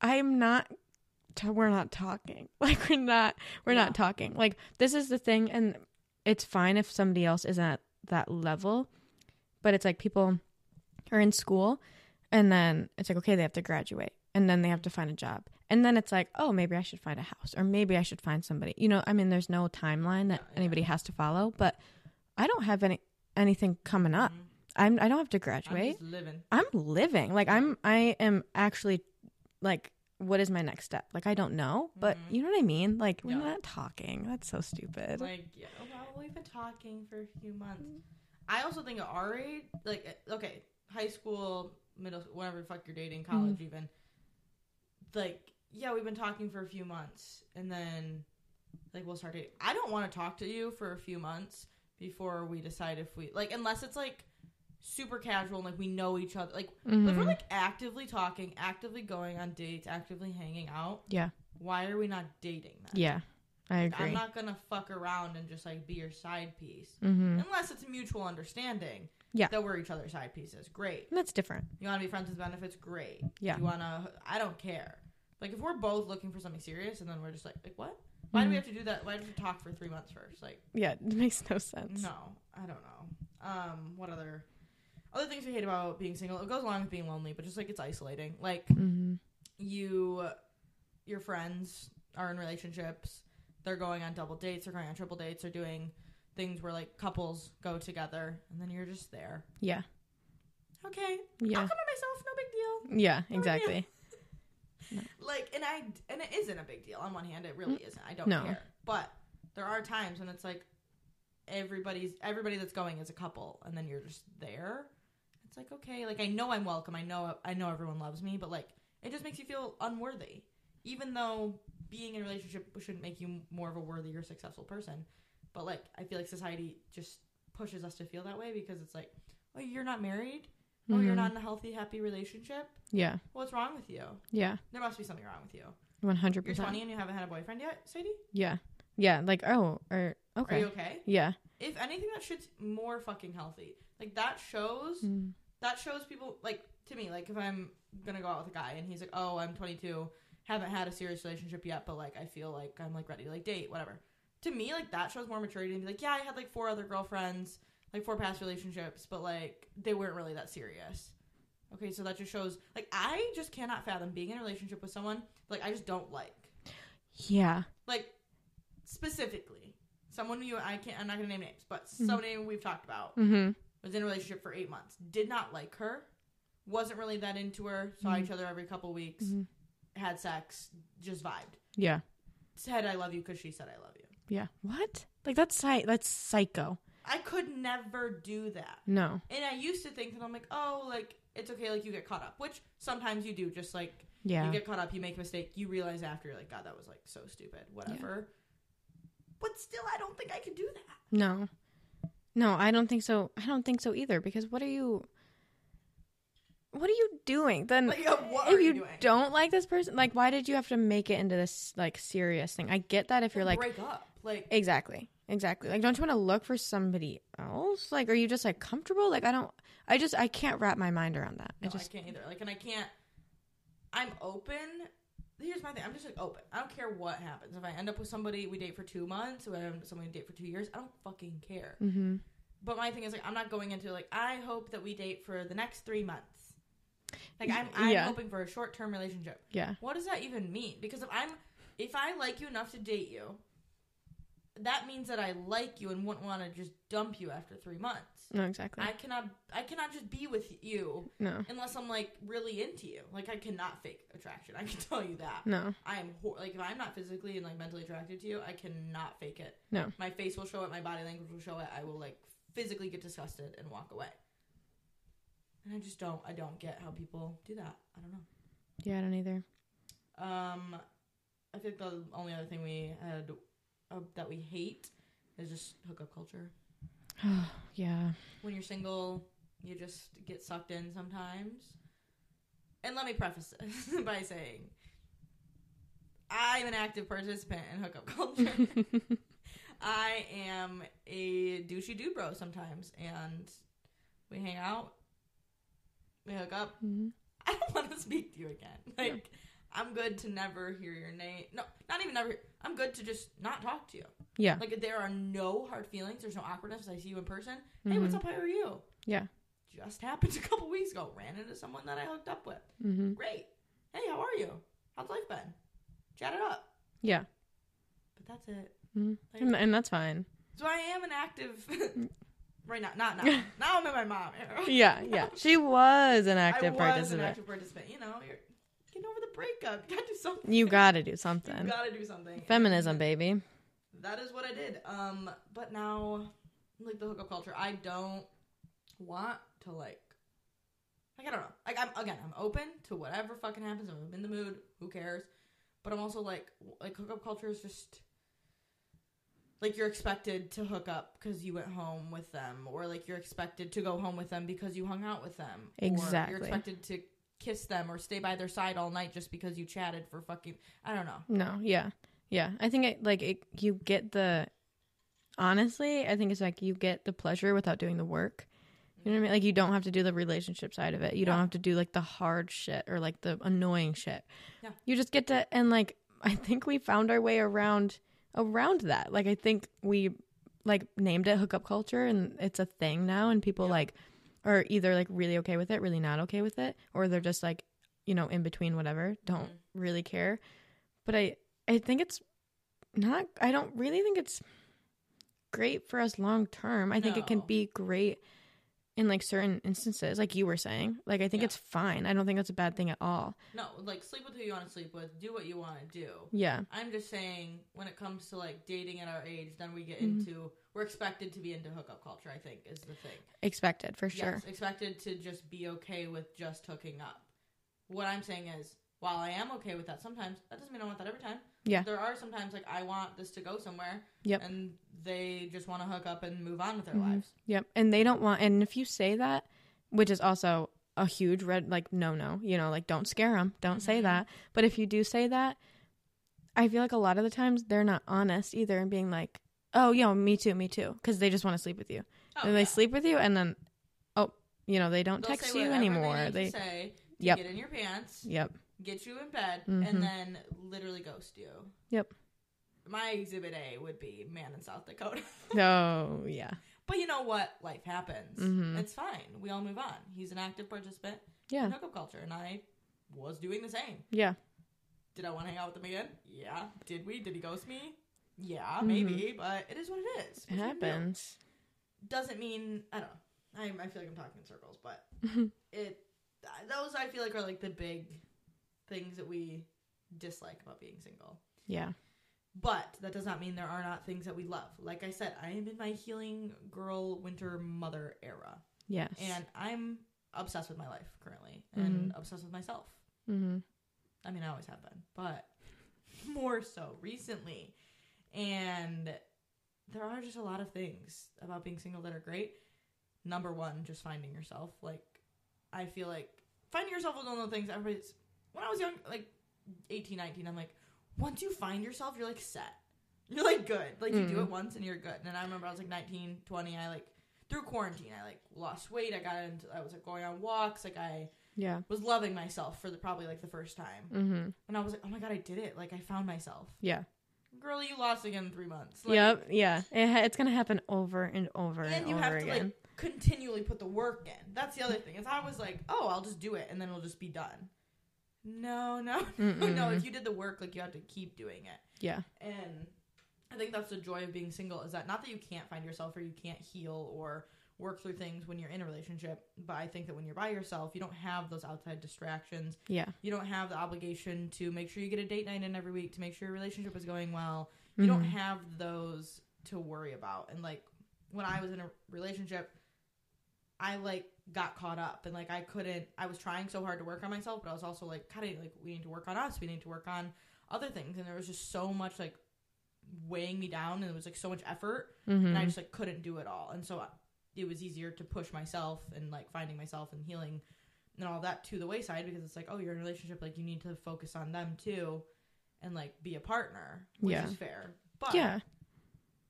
i'm not we're not talking like we're not we're not talking like this is the thing and it's fine if somebody else isn't at that level but it's like people are in school and then it's like okay they have to graduate and then they have to find a job and then it's like oh maybe i should find a house or maybe i should find somebody you know i mean there's no timeline that anybody has to follow but i don't have any anything coming up Mhm. i'm i don't have to I'm graduate just living. I'm living. Like I'm I am actually like what is my next step? Like I don't know, but Mhm. you know what I mean? Like we're not talking. That's so stupid. Like, yeah, well, we've been talking for a few months. I also think at our age, like, uh, okay, high school, middle, whatever the fuck you're dating, college, even. Like, yeah, we've been talking for a few months, and then, like, we'll start dating. I don't want to talk to you for a few months before we decide if we like, unless it's like super casual and like we know each other. Like, if Mhm. we're like actively talking, actively going on dates, actively hanging out. Yeah. Why are we not dating? Then? yeah. I agree. I'm not gonna fuck around and just like be your side piece. mhm. Unless it's a mutual understanding. Yeah. That we're each other's side pieces. Great. That's different. You wanna be friends with benefits? Great. Yeah. You wanna I don't care. Like if we're both looking for something serious and then we're just like like what? Why do we Mhm. have to do that? Why do we talk for three months first? Like Yeah, it makes no sense. no, I don't know. Um, what other other things we hate about being single? It goes along with being lonely, but just like it's isolating. Like Mhm. you your friends are in relationships they're going on double dates they're going on triple dates they're doing things where like couples go together and then you're just there. Yeah. okay. Yeah. i'll come by myself. No big deal. Yeah, exactly. like and i and it isn't a big deal. On one hand it really mm. isn't. I don't No. care. But there are times when it's like everybody's everybody that's going is a couple and then you're just there. It's like okay. Like i know i'm welcome. I know i know everyone loves me but like it just makes you feel unworthy. Even though being in a relationship shouldn't make you more of a worthy or successful person but like i feel like society just pushes us to feel that way because it's like oh you're not married oh you're Mhm. not in a healthy happy relationship Yeah. what's wrong with you Yeah. there must be something wrong with you One hundred you're percent. 20 and you haven't had a boyfriend yet, Sadie? Yeah. Yeah. Like oh or Are okay. Are you okay? Yeah. If anything, that shit's more fucking healthy. Like that shows Mm. that shows people like to me. Like if I'm gonna go out with a guy and he's like, "Oh, I'm 22, haven't had a serious relationship yet, but like I feel like I'm like ready to like date, whatever." To me, like that shows more maturity and be like, "Yeah, I had like four other girlfriends, like four past relationships, but like they weren't really that serious." Okay, so that just shows like I just cannot fathom being in a relationship with someone like I just don't like. Yeah. like specifically someone you I can't I'm not gonna name names, but Mhm. somebody we've talked about Mhm. was in a relationship for eight months, did not like her, wasn't really that into her, saw Mhm. each other every couple weeks, Mhm. had sex, just vibed, Yeah. said I love you because she said I love you. Yeah. What? Like that's that's psycho. I could never do that. No. And I used to think that I'm like, oh, like it's okay, like you get caught up, which sometimes you do. Just like Yeah. you get caught up, you make a mistake, you realize after, you're like, God, that was like so stupid, whatever. But still, I don't think I could do that. No. No, I don't think so. I don't think so either because what are you What are you doing? Then Like, uh, what if are you you doing? don't like this person, like why did you have to make it into this like serious thing? I get that if you're like break up, like Exactly. Exactly. Like, don't you want to look for somebody else? Like, are you just like comfortable? Like, I don't, I just, I can't wrap my mind around that. no, I just, I can't either. Like, and I can't. I'm open. Here's my thing. I'm just like open. I don't care what happens. If I end up with somebody we date for two months, or I end up with somebody we date for two years, I don't fucking care. mm-hmm. But my thing is like I'm not going into like I hope that we date for the next three months. Like I'm I'm Yeah. hoping for a short term relationship. yeah. What does that even mean? Because if I'm if I like you enough to date you, that means that I like you and wouldn't want to just dump you after three months. No, exactly. I cannot I cannot just be with you no, unless I'm like really into you. Like I cannot fake attraction. I can tell you that. no, I am hor- like if I'm not physically and like mentally attracted to you, I cannot fake it. no. My face will show it. My body language will show it. I will like physically get disgusted and walk away. And I just don't. I don't get how people do that. I don't know. Yeah, I don't either. Um, I think the only other thing we had uh, that we hate is just hookup culture. yeah. When you're single, you just get sucked in sometimes. And let me preface this by saying, I'm an active participant in hookup culture. I am a douchey dude bro sometimes, and we hang out, we hook up. Mhm. I don't want to speak to you again. Like, I'm good to never hear your name. No, not even never. I'm good to just not talk to you. Yeah. Like, there are no hard feelings. There's no awkwardness. I see you in person. Hey, what's Mhm. up? How are you? Yeah. Just happened a couple weeks ago. Ran into someone that I hooked up with. Mm-hmm. Great. Hey, how are you? How's life been? Chat it up. Yeah. But that's it. hmm Like- And, and that's fine. So I am an active. right now, not now. now I'm in my mom. era. Yeah, yeah. She was an active I was participant. an active participant. You know, you're getting over the breakup. You gotta do something. You got to do You something. gotta do something. Feminism, And baby. That is what I did. Um, but now, like the hookup culture, I don't want to like. Like I don't know. Like I'm again, I'm open to whatever fucking happens. I'm in the mood, who cares? But I'm also like, like hookup culture is just like you're expected to hook up because you went home with them, or like you're expected to go home with them because you hung out with them. Or Exactly. you're expected to kiss them or stay by their side all night just because you chatted for fucking. I don't know. No, yeah, yeah. I think it like it, you get the. Honestly, I think it's like you get the pleasure without doing the work. You know what I mean? Like you don't have to do the relationship side of it. You don't have to do like the hard shit or like the annoying shit. Yeah. You just get to and like I think we found our way around around that. Like I think we like named it hookup culture and it's a thing now and people Yeah. like are either like really okay with it, really not okay with it, or they're just like, you know, in between whatever, don't Mhm. really care. But I I think it's not I don't really think it's great for us long term. I think it can be great in like certain instances, like you were saying. Like I think Yeah. it's fine. I don't think that's a bad thing at all. No, like sleep with who you want to sleep with, do what you want to do. Yeah. I'm just saying when it comes to like dating at our age, then we get Mhm. into we're expected to be into hookup culture. I think is the thing. Expected for sure. Yes, expected to just be okay with just hooking up. What I'm saying is, while I am okay with that sometimes, that doesn't mean I want that every time. Yeah. There are sometimes like I want this to go somewhere. Yep. And they just want to hook up and move on with their Mhm. lives. Yep. And they don't want and if you say that, which is also a huge red like no no, you know, like don't scare them. Don't say Mhm. that. But if you do say that, I feel like a lot of the times they're not honest either and being like, "Oh, yo, me too, me too," because they just want to sleep with you. Oh, and they yeah. sleep with you and then oh, you know, they don't They'll text say you anymore. They, They, say Yep. get in your pants. Yep. Get you in bed, Mhm. and then literally ghost you. Yep. My exhibit A would be man in South Dakota. Oh, yeah. but you know what? Life happens. Mhm. It's fine. We all move on. He's an active participant in Yeah. hookup culture, and I was doing the same. Yeah. Did I want to hang out with him again? Yeah. Did we? Did he ghost me? Yeah, Mhm. maybe. But it is what it is. It What you gonna happens. Doesn't mean I don't know. I, I feel like I'm talking in circles, but it those I feel like are like the big things that we dislike about being single. yeah. But that does not mean there are not things that we love. Like I said, I am in my healing girl, winter mother era. Yes. And I'm obsessed with my life currently and obsessed with myself. mm-hmm. I mean, I always have been, but more so recently. And there are just a lot of things about being single that are great. Number one, just finding yourself. Like, I feel like finding yourself was one of the things everybody's. When I was young, like 18, 19, I'm like, once you find yourself, you're like set. You're like good. Like, you do Mm. it once and you're good. And I remember I was like 19, 20, I like, through quarantine, I like lost weight. I got into, I was like going on walks. Like, I Yeah. was loving myself for the probably like the first time. Mm-hmm. And I was like, oh my god, I did it. Like, I found myself. Yeah. Girl, you lost again in three months. Like, yep. Yeah. It ha- it's gonna happen over and over and, And you over have to again. like continually put the work in. That's the other thing. Is I was like, oh, I'll just do it and then it'll just be done. No, no, no. If you did the work, like you have to keep doing it. yeah. And I think that's the joy of being single is that not that you can't find yourself or you can't heal or work through things when you're in a relationship, but I think that when you're by yourself, you don't have those outside distractions. Yeah. You don't have the obligation to make sure you get a date night in every week to make sure your relationship is going well. You don't Mhm. have those to worry about. And like when I was in a relationship, I like got caught up and like I couldn't I was trying so hard to work on myself, but I was also like kind of like we need to work on us. We need to work on other things and there was just so much like weighing me down and it was like so much effort Mhm. and I just like couldn't do it all. And so it was easier to push myself and like finding myself and healing and all that to the wayside because it's like, oh, you're in a relationship, like you need to focus on them too and like be a partner, which Yeah. is fair. But yeah.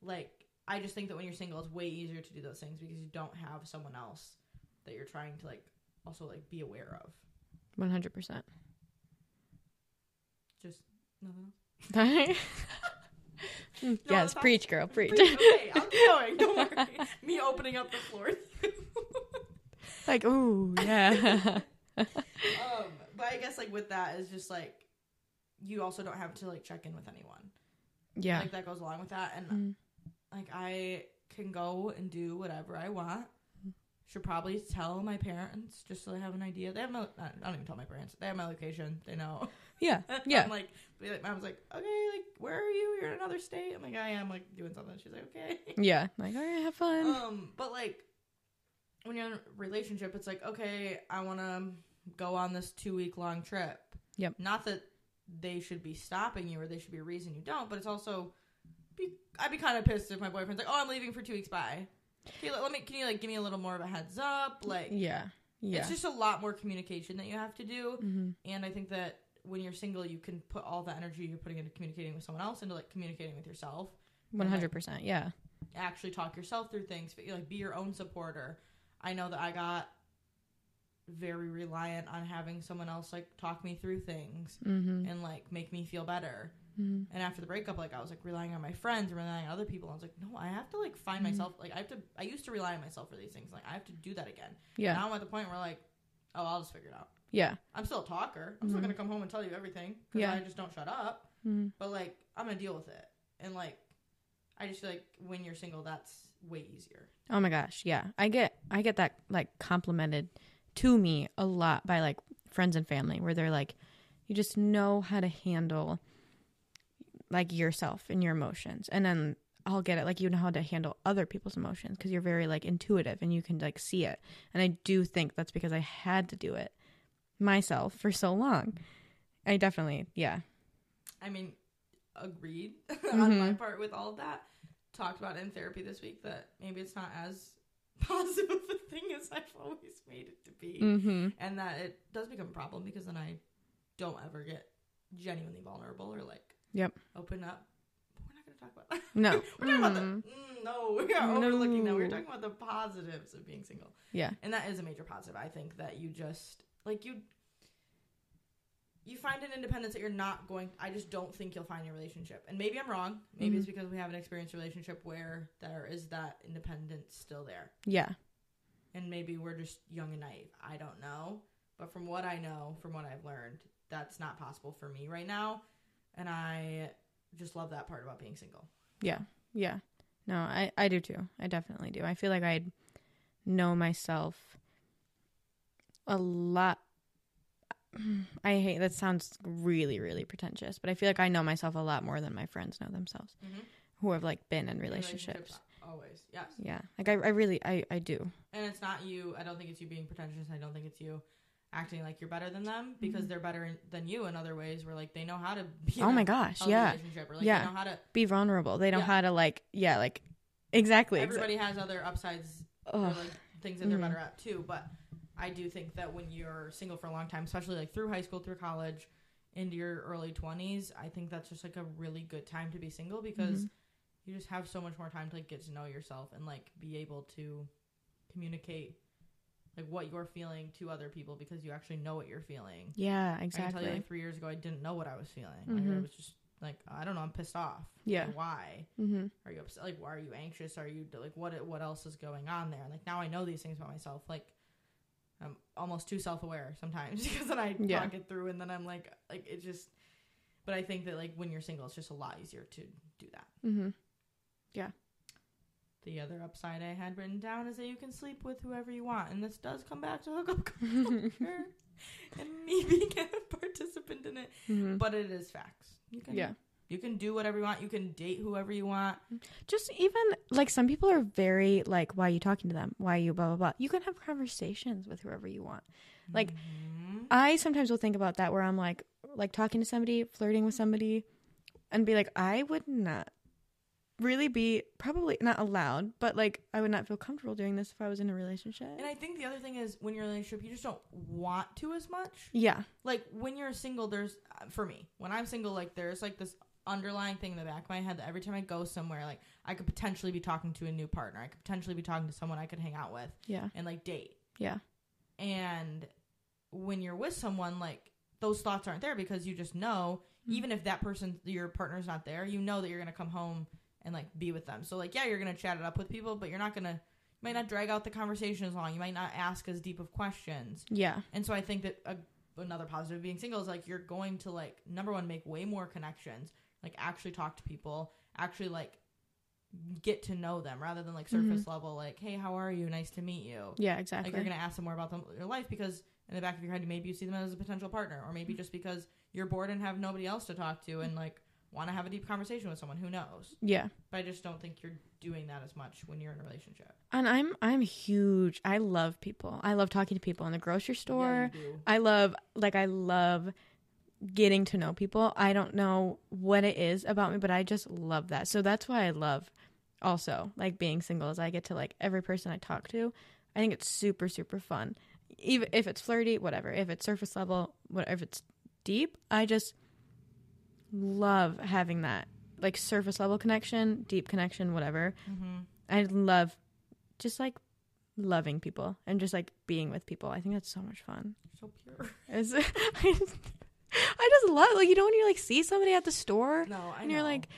like I just think that when you're single, it's way easier to do those things because you don't have someone else that you're trying to like also like be aware of. One hundred percent. Just nothing else. yes, preach, girl, preach. okay, I'll keep going. Don't worry. Me opening up the floor. like, ooh, yeah. um, but I guess like with that is just like you also don't have to like check in with anyone. yeah. Like that goes along with that, and Mm. Like I can go and do whatever I want. Should probably tell my parents just so they have an idea. They have my. I don't even tell my parents. They have my location. They know. Yeah. Yeah. I'm like, like, mom's like, okay, like, where are you? You're in another state. I'm like, I am like doing something. She's like, okay. Yeah. Like, all right, have fun. Um, but like when you're in a relationship, it's like, okay, I want to go on this two week long trip. Yep. Not that they should be stopping you or they should be a reason you don't, but it's also be, I'd be kind of pissed if my boyfriend's like, oh, I'm leaving for two weeks. Bye. Can you, let me. Can you like give me a little more of a heads up? Like, yeah. Yeah. it's just a lot more communication that you have to do. hmm And I think that when you're single, you can put all the energy you're putting into communicating with someone else into like communicating with yourself One hundred percent. Yeah. actually talk yourself through things but like be your own supporter i know that i got very reliant on having someone else like talk me through things Mm-hmm. and like make me feel better hmm and after the breakup like i was like relying on my friends and relying on other people i was like no i have to like find Mhm. myself like i have to i used to rely on myself for these things like i have to do that again Yeah. now i'm at the point where like oh i'll just figure it out Yeah. i'm still a talker i'm still Mhm. gonna come home and tell you everything because Yeah. i just don't shut up hmm but like i'm gonna deal with it and like i just feel like when you're single that's way easier Oh my gosh, yeah. I get I get that like complimented to me a lot by like friends and family where they're like you just know how to handle like yourself and your emotions. And then I'll get it like you know how to handle other people's emotions because you're very like intuitive and you can like see it. And I do think that's because I had to do it myself for so long. I definitely, yeah. I mean, agreed on my Mhm. part with all of that. Talked about in therapy this week that maybe it's not as positive of a thing as I've always made it to be, Mhm. and that it does become a problem because then I don't ever get genuinely vulnerable or like Yep. open up. But we're not going to talk about that. No. we're talking about the Mm. mm, no. We are overlooking that. We're talking about the positives of being single. Yeah. and that is a major positive. I think that you just like you you find an independence that you're not going. I just don't think you'll find in a relationship, and maybe I'm wrong. Maybe it's because we have an experienced relationship where there is that independence still there, Yeah. and maybe we're just young and naive. I don't know, but from what I know, from what I've learned, that's not possible for me right now, and I just love that part about being single. Yeah. Yeah. No, I, I do too. I definitely do. I feel like I know myself a lot. I hate that sounds really really pretentious, but I feel like I know myself a lot more than my friends know themselves Mhm. who have like been in In relationships. always yes. Yeah, like I, I really I I do. And it's not you. I don't think it's you being pretentious. I don't think it's you acting like you're better than them because they're better in, than you in other ways. Where like they know how to. Be oh my gosh, yeah, Relationship or like Yeah. they know how to. be vulnerable. They know Yeah. how to like yeah like exactly. Everybody has other upsides or like things that they're Mhm. better at too. But I do think that when you're single for a long time, especially like through high school, through college, into your early twenties, I think that's just like a really good time to be single because Mhm. you just have so much more time to like get to know yourself and like be able to communicate like what you're feeling to other people because you actually know what you're feeling. Yeah, exactly. I tell you like three years ago I didn't know what I was feeling. Like, I was just like I don't know, I'm pissed off. Yeah. Like, why? mm-hmm. Are you upset? Like, why are you anxious? Are you like what? What else is going on there? Like now I know these things about myself. Like I'm almost too self aware sometimes because then I Yeah. talk it through and then I'm like like it just. But I think that like when you're single, it's just a lot easier to do that. Mm-hmm. The other upside I had written down is that you can sleep with whoever you want, and this does come back to hookup culture and me being a participant in it. hmm But it is facts. You can Yeah. you can do whatever you want. You can date whoever you want. Just even like some people are very like, why are you talking to them? Why are you blah blah blah? You can have conversations with whoever you want. Like Mhm. I sometimes will think about that where I'm like, like talking to somebody, flirting with somebody, and be like, I would not really be probably not allowed, but like I would not feel comfortable doing this if I was in a relationship. And I think the other thing is when you're in a relationship, you just don't want to as much. yeah. Like when you're single, there's uh, for me when I'm single, like there's like this underlying thing in the back of my head that every time I go somewhere, like I could potentially be talking to a new partner. I could potentially be talking to someone I could hang out with Yeah. and like date. Yeah. And when you're with someone, like those thoughts aren't there because you just know, Mhm. even if that person, your partner's not there, you know that you're gonna come home and like be with them. So like, yeah, you're gonna chat it up with people, but you're not gonna, you might not drag out the conversation as long. You might not ask as deep of questions. Yeah. And so I think that a, another positive of being single is like you're going to like number one make way more connections, like actually talk to people, actually like get to know them rather than like surface mm-hmm. level like hey how are you nice to meet you Yeah. Exactly. like you're gonna ask them more about them, their life because in the back of your head maybe you see them as a potential partner or maybe mm-hmm. just because you're bored and have nobody else to talk to and mm-hmm. like want to have a deep conversation with someone who knows yeah. but i just don't think you're doing that as much when you're in a relationship And I'm I'm huge. I love people. I love talking to people in the grocery store. yeah. I love like I love getting to know people. I don't know what it is about me, but I just love that. So that's why I love also like being single is I get to like every person I talk to. I think it's super super fun. Even if it's flirty, whatever. If it's surface level, whatever if it's deep, I just love having that like surface level connection, deep connection, whatever. Mhm. I love just like loving people and just like being with people. I think that's so much fun. so pure It's, I, just, I just love like you know when you like see somebody at the store no i and you're know. like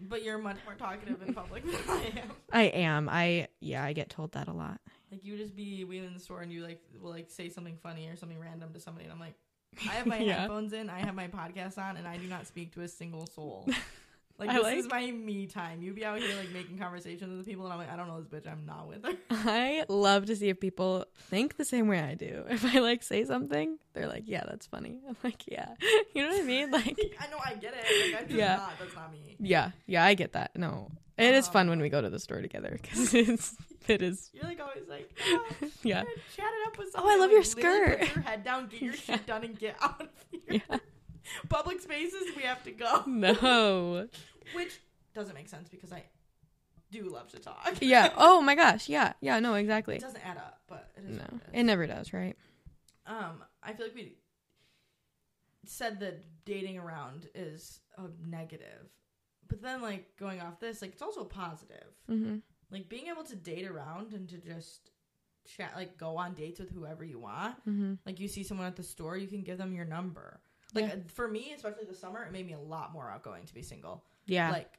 but you're much more talkative in public than i am I am I yeah I get told that a lot. Like you just be we in the store and you like will like say something funny or something random to somebody and I'm like, I have my Yeah. headphones in, I have my podcast on, and I do not speak to a single soul. Like I this like- is my me time. You be out here like making conversations with the people, and I'm like, I don't know this bitch. I'm not with her. I love to see if people think the same way I do. If I like say something, they're like, "Yeah, that's funny." I'm like, "Yeah," you know what I mean? Like, I know I get it. Like I'm just Yeah. not. That's not me. yeah, yeah, I get that. No, it is fun Um, when we go to the store together because it's it is You're like always like, oh, yeah, chat it up with Oh, I love like, your literally Put skirt. your head down, get your Yeah. shit done, and get out of here. yeah. Public spaces, we have to go. No, Which doesn't make sense because I do love to talk. yeah. Oh my gosh, yeah, yeah. No, Exactly. It doesn't add up, but it is. No, what it never does, right? Um, I feel like we said that dating around is a negative, but then like going off this, like it's also a positive. Mm-hmm. Like being able to date around and to just chat, like go on dates with whoever you want. Mm-hmm. Like you see someone at the store, you can give them your number. Like Yeah. for me, especially the summer, it made me a lot more outgoing to be single. Yeah. Like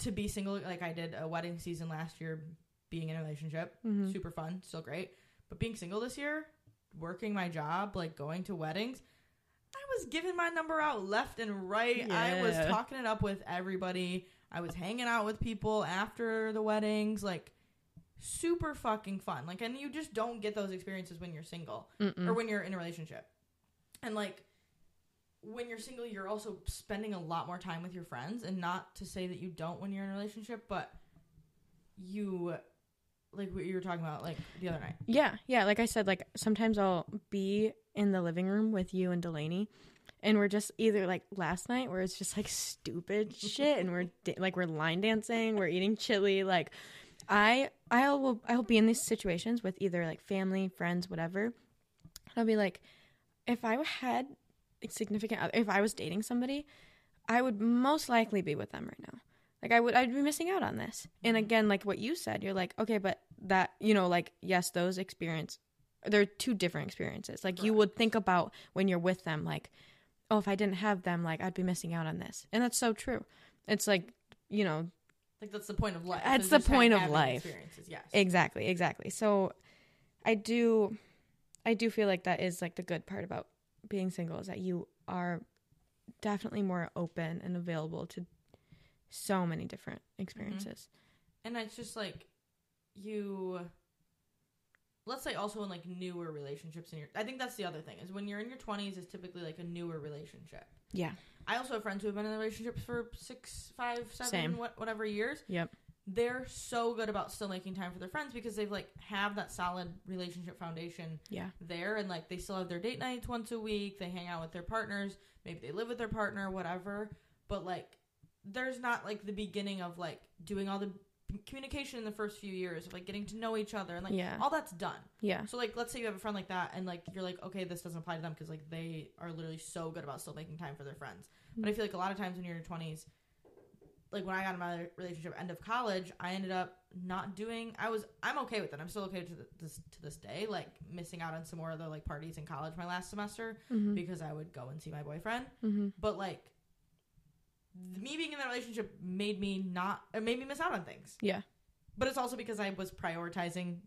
to be single, like I did a wedding season last year, being in a relationship, Mhm. super fun, still great. But being single this year, working my job, like going to weddings, I was giving my number out left and right. I was talking it up with everybody. I was hanging out with people after the weddings, like super fucking fun. Like, and you just don't get those experiences when you're single Mm-mm. or when you're in a relationship. And like when you're single, you're also spending a lot more time with your friends and not to say that you don't when you're in a relationship, but you like what you were talking about like the other night. Yeah, yeah. Like I said, like sometimes I'll be in the living room with you and Delaney, and we're just either like last night where it's just like stupid shit, and we're like we're line dancing, we're eating chili. Like I, I will, I will be in these situations with either like family, friends, whatever. And I'll be like, if I had a significant other, if I was dating somebody, I would most likely be with them right now. Like I would, I'd be missing out on this. And mm-hmm. again, like what you said, you're like, okay, but that, you know, like yes, those experience, they're two different experiences. Like you would think about when you're with them, like, oh, if I didn't have them, like I'd be missing out on this, and that's so true. It's like, you know, Like that's the point of life. That's the point of life. Experiences, yes. Exactly, exactly. So I do I do feel like that is like the good part about being single is that you are definitely more open and available to so many different mm-hmm. experiences. and it's just like you let's say also in like newer relationships in your i think that's the other thing is when you're in your 20s is typically like a newer relationship Yeah. i also have friends who have been in relationships for six five seven. What, whatever years Yep. they're so good about still making time for their friends because they've like have that solid relationship foundation Yeah. there and like they still have their date nights once a week they hang out with their partners maybe they live with their partner whatever but like there's not like the beginning of like doing all the communication in the first few years of like getting to know each other and like Yeah. all that's done Yeah. so like let's say you have a friend like that and like you're like okay this doesn't apply to them because like they are literally so good about still making time for their friends but i feel like a lot of times when you're in your 20s like when i got in my relationship end of college i ended up not doing i was i'm okay with it i'm still okay to th- this to this day like missing out on some more of the like parties in college my last semester Mhm. because i would go and see my boyfriend Mhm. but like me being in that relationship made me not it made me miss out on things Yeah. but it's also because i was prioritizing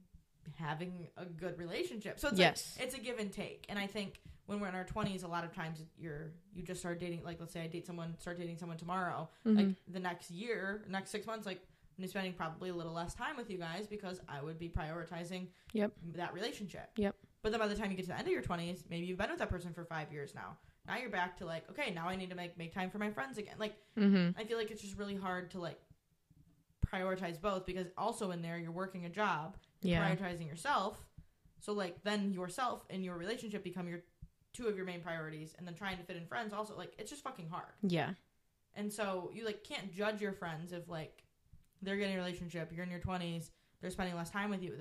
having a good relationship so it's Yes. like it's a give and take and i think when we're in our 20s a lot of times you're you just start dating like let's say i date someone start dating someone tomorrow like Mhm. the next year next six months like i'm spending probably a little less time with you guys because i would be prioritizing Yep. that relationship Yep. but then by the time you get to the end of your 20s maybe you've been with that person for five years now now you're back to like okay now i need to make make time for my friends again like mm-hmm. I feel like it's just really hard to like prioritize both because also in there you're working a job, Yeah. prioritizing yourself. So like then yourself and your relationship become your two of your main priorities and then trying to fit in friends also like it's just fucking hard. Yeah. And so you like can't judge your friends if like they're getting a relationship, you're in your 20s, they're spending less time with you.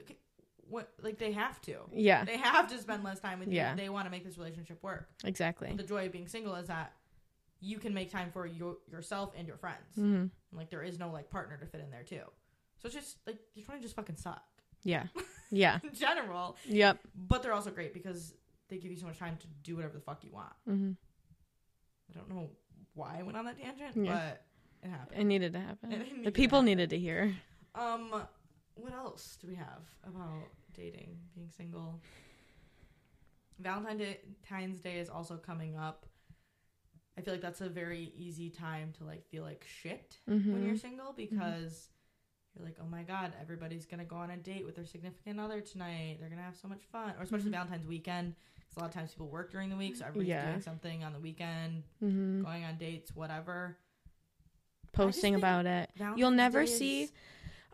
Like, What like they have to. Yeah. They have to spend less time with you. Yeah. They want to make this relationship work. Exactly. The joy of being single is that you can make time for your, yourself and your friends. Mhm. And, like there is no like partner to fit in there too. So it's just like you're trying to just fucking suck Yeah. Yeah. in general. Yep. But they're also great because they give you so much time to do whatever the fuck you want. Mhm. I don't know why I went on that tangent, Yeah. but it happened. It needed to happen. The needed to people needed to hear. Um, what else do we have about dating, being single? Valentine's Day is also coming up. I feel like that's a very easy time to like feel like shit when Mhm. you're single because you're like, oh my god, everybody's gonna go on a date with their significant other tonight. They're gonna have so much fun, or especially Mhm. Valentine's weekend. Because a lot of times people work during the week, so everybody's Yeah. doing something on the weekend, Mhm. going on dates, whatever. Posting about it. Valentine's You'll never Day is- see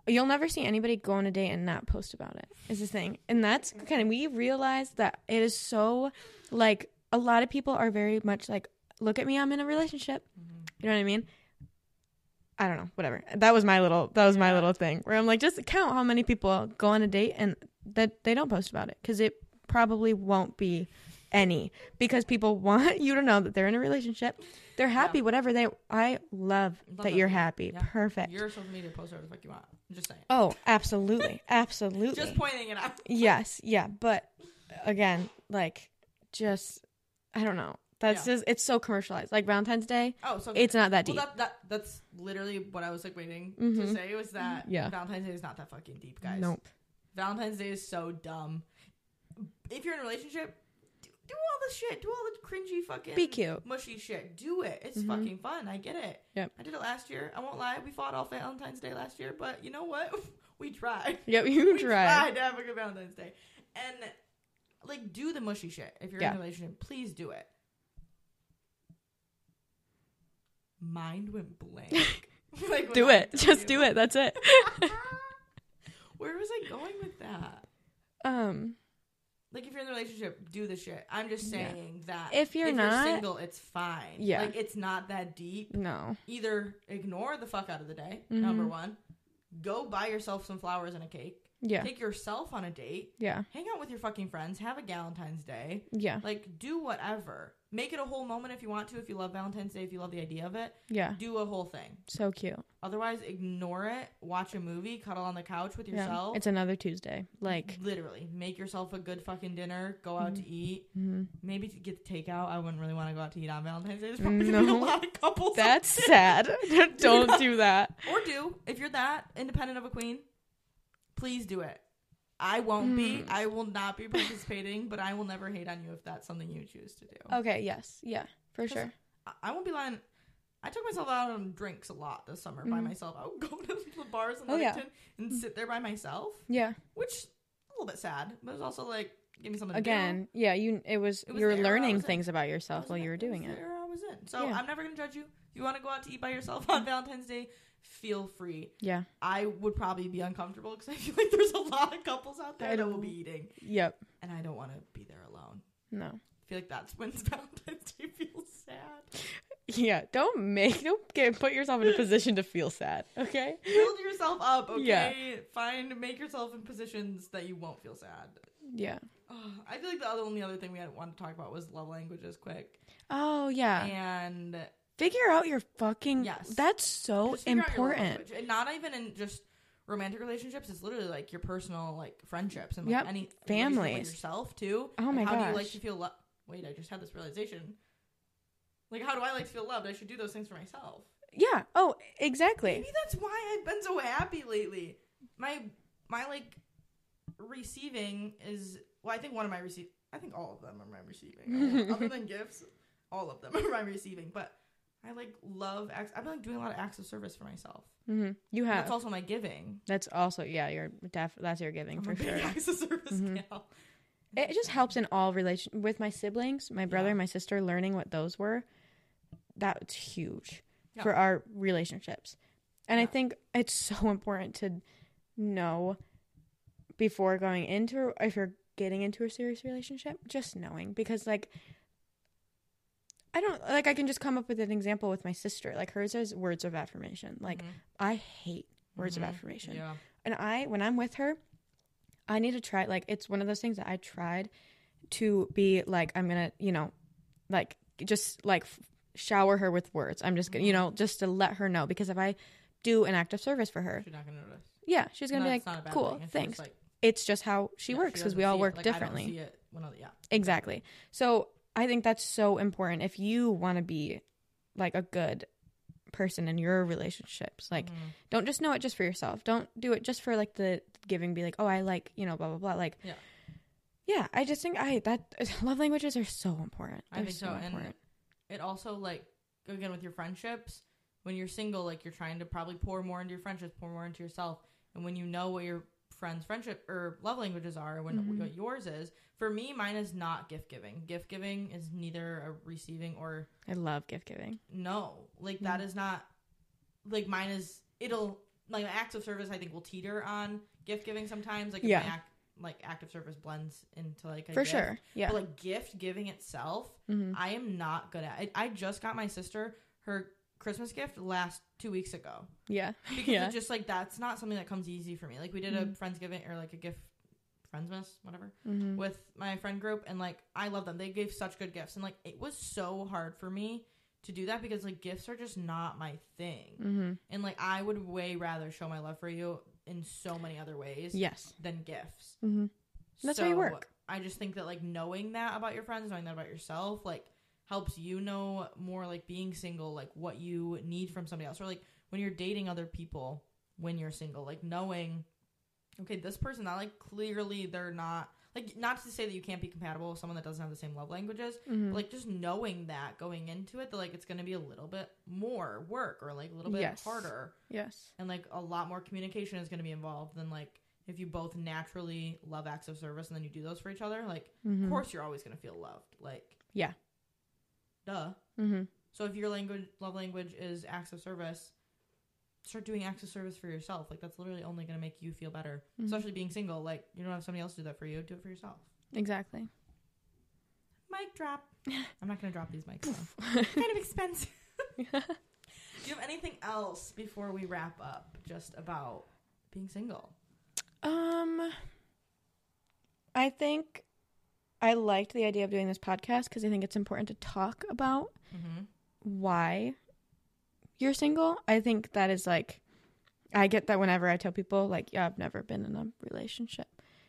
you'll never see anybody go on a date and not post about it is the thing. And that's kind of we realize that it is so like a lot of people are very much like look at me i'm in a relationship. Mhm. you know what i mean? I don't know whatever. That was my little that was my little thing where i'm like just count how many people go on a date and that they don't post about it because it probably won't be any because people want you to know that they're in a relationship they're happy whatever they i love, Love that that you're happy Yeah. perfect Your social media post whatever the fuck you want. I'm just saying. Oh, absolutely. Absolutely. Just pointing it out. yes, yeah, but again, like just I don't know. That's Yeah. just it's so commercialized. Like Valentine's Day, Oh, so it's not that well, deep. that, that that's literally what I was like waiting to Mhm. say was that Yeah. Valentine's Day is not that fucking deep, guys. Nope. Valentine's Day is so dumb. If you're in a relationship, do all the shit, do all the cringy fucking Be cute. mushy shit. Do it. It's Mhm. fucking fun. I get it. Yep. I did it last year. I won't lie. We fought all Valentine's Day last year, but you know what? we tried. Yep, you we tried. to have a good Valentine's Day. And like do the mushy shit. If you're in a relationship, please do it. Mind went blank. like Do it. Just do it. That's it. Where was I going with that? Um, like if you're in a relationship, do the shit. I'm just Yeah. saying that If you're not- single, it's fine. Yeah. like it's not that deep. no. Either ignore the fuck out of the day. Mhm. Number one, go buy yourself some flowers and a cake. Yeah. Take yourself on a date. Yeah. Hang out with your fucking friends. Have a Valentine's Day. Yeah. Like do whatever. Make it a whole moment if you want to. If you love Valentine's Day, if you love the idea of it, Yeah. do a whole thing. So cute. Otherwise, ignore it. Watch a movie. Cuddle on the couch with Yeah. yourself. It's another Tuesday. Like, literally make yourself a good fucking dinner. Go out to eat. mhm. Maybe to get takeout. I wouldn't really want to go out to eat on Valentine's Day. There's probably be a lot of couples. that's sad. Don't do that. Or do if you're that independent of a queen. Please do it. I won't be. Hmm. I will not be participating, but I will never hate on you if that's something you choose to do. Okay. Yes. Yeah. For sure. I- I won't be lying. I took myself out on drinks a lot this summer by Mhm. myself. I would go to the bars in Oh, yeah. And sit there by myself, Yeah. which a little bit sad, but it was also like give me something to do. Again. Yeah. You. It was. It was you were learning was in. things about yourself while in you were it. Doing it. there, I was in. So Yeah. I'm never gonna judge you. If you want to go out to eat by yourself on Valentine's Day, feel free. Yeah. I would probably be uncomfortable because I feel like there's a lot of couples out there I that will be eating, Yep. and I don't want to be there alone. No. I feel like that's when Valentine's Day feels sad. Yeah. Don't make. Don't get. Put yourself in a position to feel sad. Okay. Build yourself up, okay? Yeah. Find make yourself in positions that you won't feel sad. Yeah. Ugh, I feel like the other only other thing we had wanted to talk about was love languages, quick, Oh yeah. and Figure out your fucking. Yes. That's so Just figure out your love important. language. and not even in just romantic relationships. It's literally like your personal like friendships and like Yep. any relationship with Families. yourself too. Oh Like, my how do you like gosh. to feel? Lo- Wait, I just had this realization. Like, how do I like to feel loved? I should do those things for myself. Yeah. Oh, exactly. Maybe that's why I've been so happy lately. My my like receiving is well, I think one of my receive. I think all of them are my receiving. Other than gifts, all of them are my receiving. But I like love acts. I've been like doing a lot of acts of service for myself. Mm-hmm. You have. That's also my giving. That's also yeah. You're def. That's your giving I'm for sure. acts of service Mhm. gal. It just helps in all relation with my siblings, my brother, Yeah. and my sister. Learning what those were, that's huge Yeah. for our relationships. And I think it's so important to know before going into if you're getting into a serious relationship, just knowing because like I don't like I can just come up with an example with my sister. Like hers is words of affirmation. Like Mhm. I hate words Mhm. of affirmation. Yeah. And I, when I'm with her, I need to try. Like, it's one of those things that I tried to be like, I'm gonna, you know, like just like f- shower her with words. I'm just gonna, you know, just to let her know because if I do an act of service for her, She's not gonna notice. yeah, she's gonna That's be like, cool, thing. It's just, thanks. like, it's just how she yeah, works because we all work Like, differently. see it when other- yeah. Exactly. So I think that's so important if you want to be like a good person in your relationships. Like, Mhm. don't just know it just for yourself. Don't do it just for like the giving. Be like, oh, I like you know, blah blah blah. Like, Yeah. yeah. I just think I that love languages are so important. I They're think so, and important. it also like again with your friendships. When you're single, like you're trying to probably pour more into your friendships, pour more into yourself, and when you know what your friends' friendship or love languages are, when Mhm. what yours is. For me, mine is not gift giving. Gift giving is neither a receiving or I love gift giving. no. Like that Mm. is not like mine is. It'll like acts of service. I think will teeter on gift giving sometimes. Like if Yeah. act, like act of service blends into like a For gift. sure. Yeah. But like gift giving itself, hmm I am not good at. I, I just got my sister her Christmas gift last two weeks ago Yeah. because Yeah. it's just like that's not something that comes easy for me. Like we did a Mhm. friendsgiving or like a gift friendsmas whatever hmm with my friend group and like I love them. They gave such good gifts and like it was so hard for me to do that because like gifts are just not my thing. hmm And like I would way rather show my love for you in so many other ways Yes. than gifts. hmm That's how you work. I just think that like knowing that about your friends, knowing that about yourself, like helps you know more like being single, like what you need from somebody else, or like when you're dating other people when you're single, like knowing, okay, this person, that like clearly they're not like not to say that you can't be compatible with someone that doesn't have the same love languages, hmm but like just knowing that going into it, that like it's gonna be a little bit more work or like a little bit Yes. harder yes. and like a lot more communication is going to be involved than like if you both naturally love acts of service and then you do those for each other like hmm of course you're always going to feel loved like Yeah. Duh hmm So if your language love language is acts of service, start doing acts of service for yourself. Like that's literally only going to make you feel better. Mhm. Especially being single, like you don't have somebody else do that for you. Do it for yourself. Exactly. Mic drop. I'm not going to drop these mics. Though. kind of expensive. do you have anything else before we wrap up just about being single? Um, I think I liked the idea of doing this podcast because I think it's important to talk about Mm-hmm. why you're single. I think that is like, I get that whenever I tell people, like, yeah, I've never been in a relationship,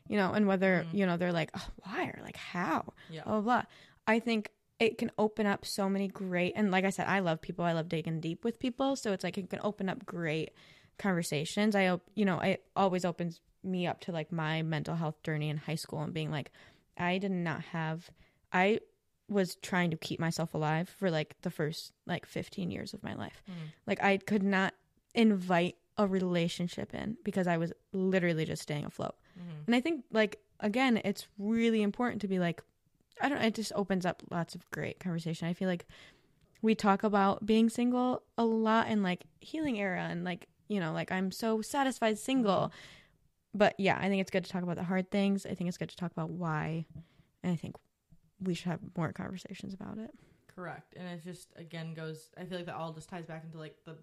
you know, and whether, Mhm. you know, they're like, oh, why or like, how, Yeah. blah, blah, blah. I think it can open up so many great, and like I said, I love people. I love digging deep with people. So it's like it can open up great conversations. I, you know, it always opens me up to like my mental health journey in high school and being like, I did not have, I was trying to keep myself alive for like the first like 15 years of my life. Mm. Like I could not invite a relationship in because I was literally just staying afloat. Mm-hmm. And I think like again, it's really important to be like I don't it just opens up lots of great conversation. I feel like we talk about being single a lot in like healing era and like, you know, like I'm so satisfied single. But yeah, I think it's good to talk about the hard things. I think it's good to talk about why. And I think we should have more conversations about it. Correct. And it just again goes I feel like that all just ties back into like the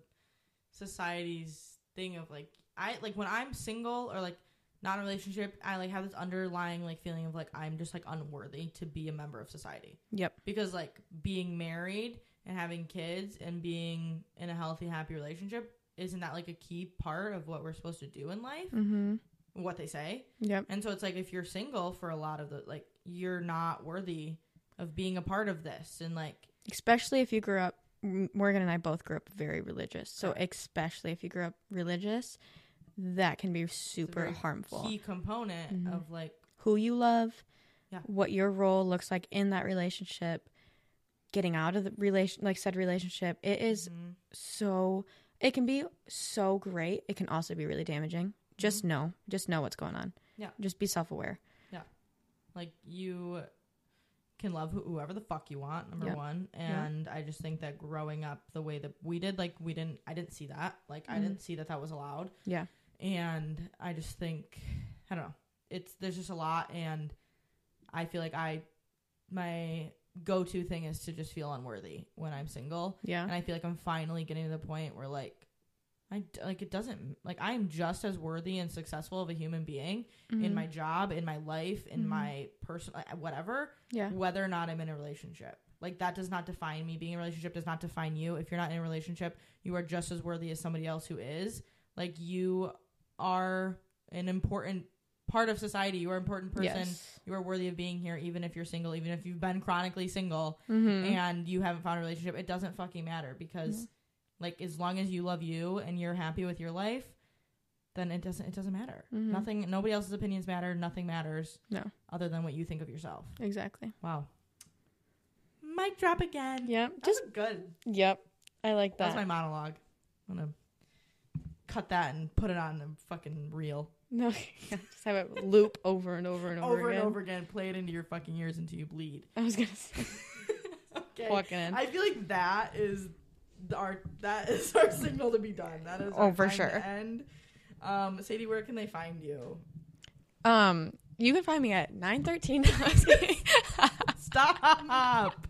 society's thing of like I like when I'm single or like not in a relationship, I like have this underlying like feeling of like I'm just like unworthy to be a member of society. Yep. Because like being married and having kids and being in a healthy, happy relationship, isn't that like a key part of what we're supposed to do in life? Mhm. What they say. Yep. And so it's like if you're single for a lot of the like you're not worthy of being a part of this and like especially if you grew up Morgan and I both grew up very religious. So especially if you grew up religious, that can be super harmful. key component Mhm. of like Who you love, Yeah. what your role looks like in that relationship, getting out of the relation like said relationship. It is mhm, so it can be so great. It can also be really damaging. Just Mhm. know, just know what's going on. Yeah. Just be self-aware. Yeah. Like you can love whoever the fuck you want number Yep. one and i just think that growing up the way that we did like we didn't i didn't see that like i Mhm. didn't see that that was allowed Yeah. and i just think i don't know it's there's just a lot and i feel like i my go-to thing is to just feel unworthy when i'm single Yeah. and I feel like I'm finally getting to the point where like I like it doesn't like I am just as worthy and successful of a human being in Mhm. my job, in my life, in Mhm. my personal whatever, Yeah. whether or not I'm in a relationship. Like that does not define me. Being in a relationship does not define you. If you're not in a relationship, you are just as worthy as somebody else who is. Like you are an important part of society. You are an important person. Yes. You are worthy of being here, even if you're single, even if you've been chronically single Mhm. and you haven't found a relationship, it doesn't fucking matter because like as long as you love you and you're happy with your life, then it doesn't it doesn't matter. Mhm. Nothing nobody else's opinions matter, nothing matters No. other than what you think of yourself. Exactly. Wow. Mic drop again. Yep. Just good. Yep. I like that. That's my monologue. I'm gonna cut that and put it on the fucking reel. No, just have it loop over and over and over, Over again. and over again. Play it into your fucking ears until you bleed. I was gonna say, okay. walking in. I feel like that is our that is our signal to be done. That is Oh, our for sure. And. Um, Sadie, where can they find you? Um, you can find me at nine thirteen. Stop!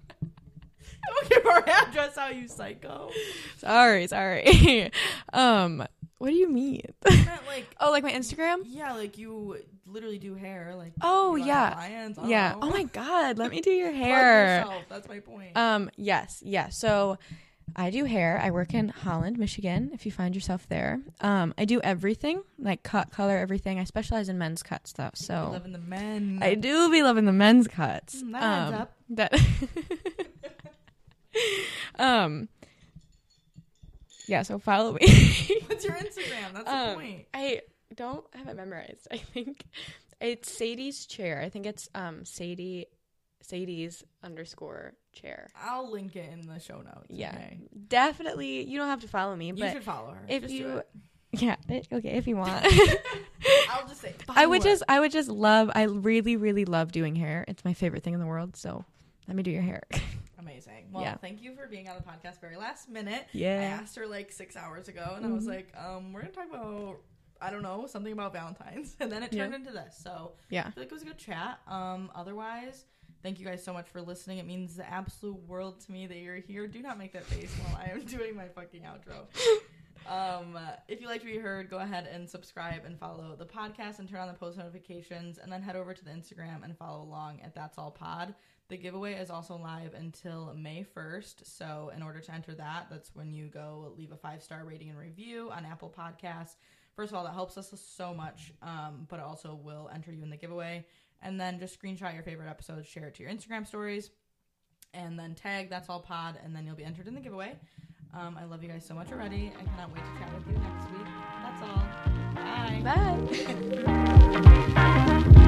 Don't give our address out, you psycho. sorry, sorry. um, what do you mean? I meant like, oh, like my Instagram? yeah, like you literally do hair, like. Oh yeah, clients, yeah. know. Oh my god, let me do your hair. yourself, That's my point. Um, yes, yeah. So I do hair. I work in Holland, Michigan, if you find yourself there. Um, I do everything, like cut, color, everything. I specialize in men's cuts though. So Living the men. I do be loving the men's cuts. Mm, that Um, up. That um Yeah, so follow me. What's your Instagram? That's the um, point. I don't have it memorized. I think it's Sadie's chair. I think it's um Sadie Sadie's underscore chair. I'll link it in the show notes. Yeah. okay? Definitely you don't have to follow me, You but should follow her. if Just you yeah, okay, if you want. I'll just say. I would her. just I would just love I really really love doing hair. It's my favorite thing in the world, so let me do your hair. Amazing. Well, Yeah. thank you for being on the podcast very last minute. Yeah. I asked her like six hours ago, and I was Mhm. like, um, we're gonna talk about I don't know something about Valentine's, and then it Yeah. turned into this. So Yeah. I feel like it was a good chat. Um, otherwise, thank you guys so much for listening. It means the absolute world to me that you're here. Do not make that face while I am doing my fucking outro. Um, if you liked what you heard, go ahead and subscribe and follow the podcast and turn on the post notifications, and then head over to the Instagram and follow along at That's All Pod. The giveaway is also live until May 1st. So, in order to enter that, that's when you go leave a five star rating and review on Apple Podcasts. First of all, that helps us so much, um, but it also will enter you in the giveaway. And then just screenshot your favorite episodes, share it to your Instagram stories, and then tag That's All Pod, and then you'll be entered in the giveaway. Um, I love you guys so much already. I cannot wait to chat with you next week. That's all. Bye. Bye.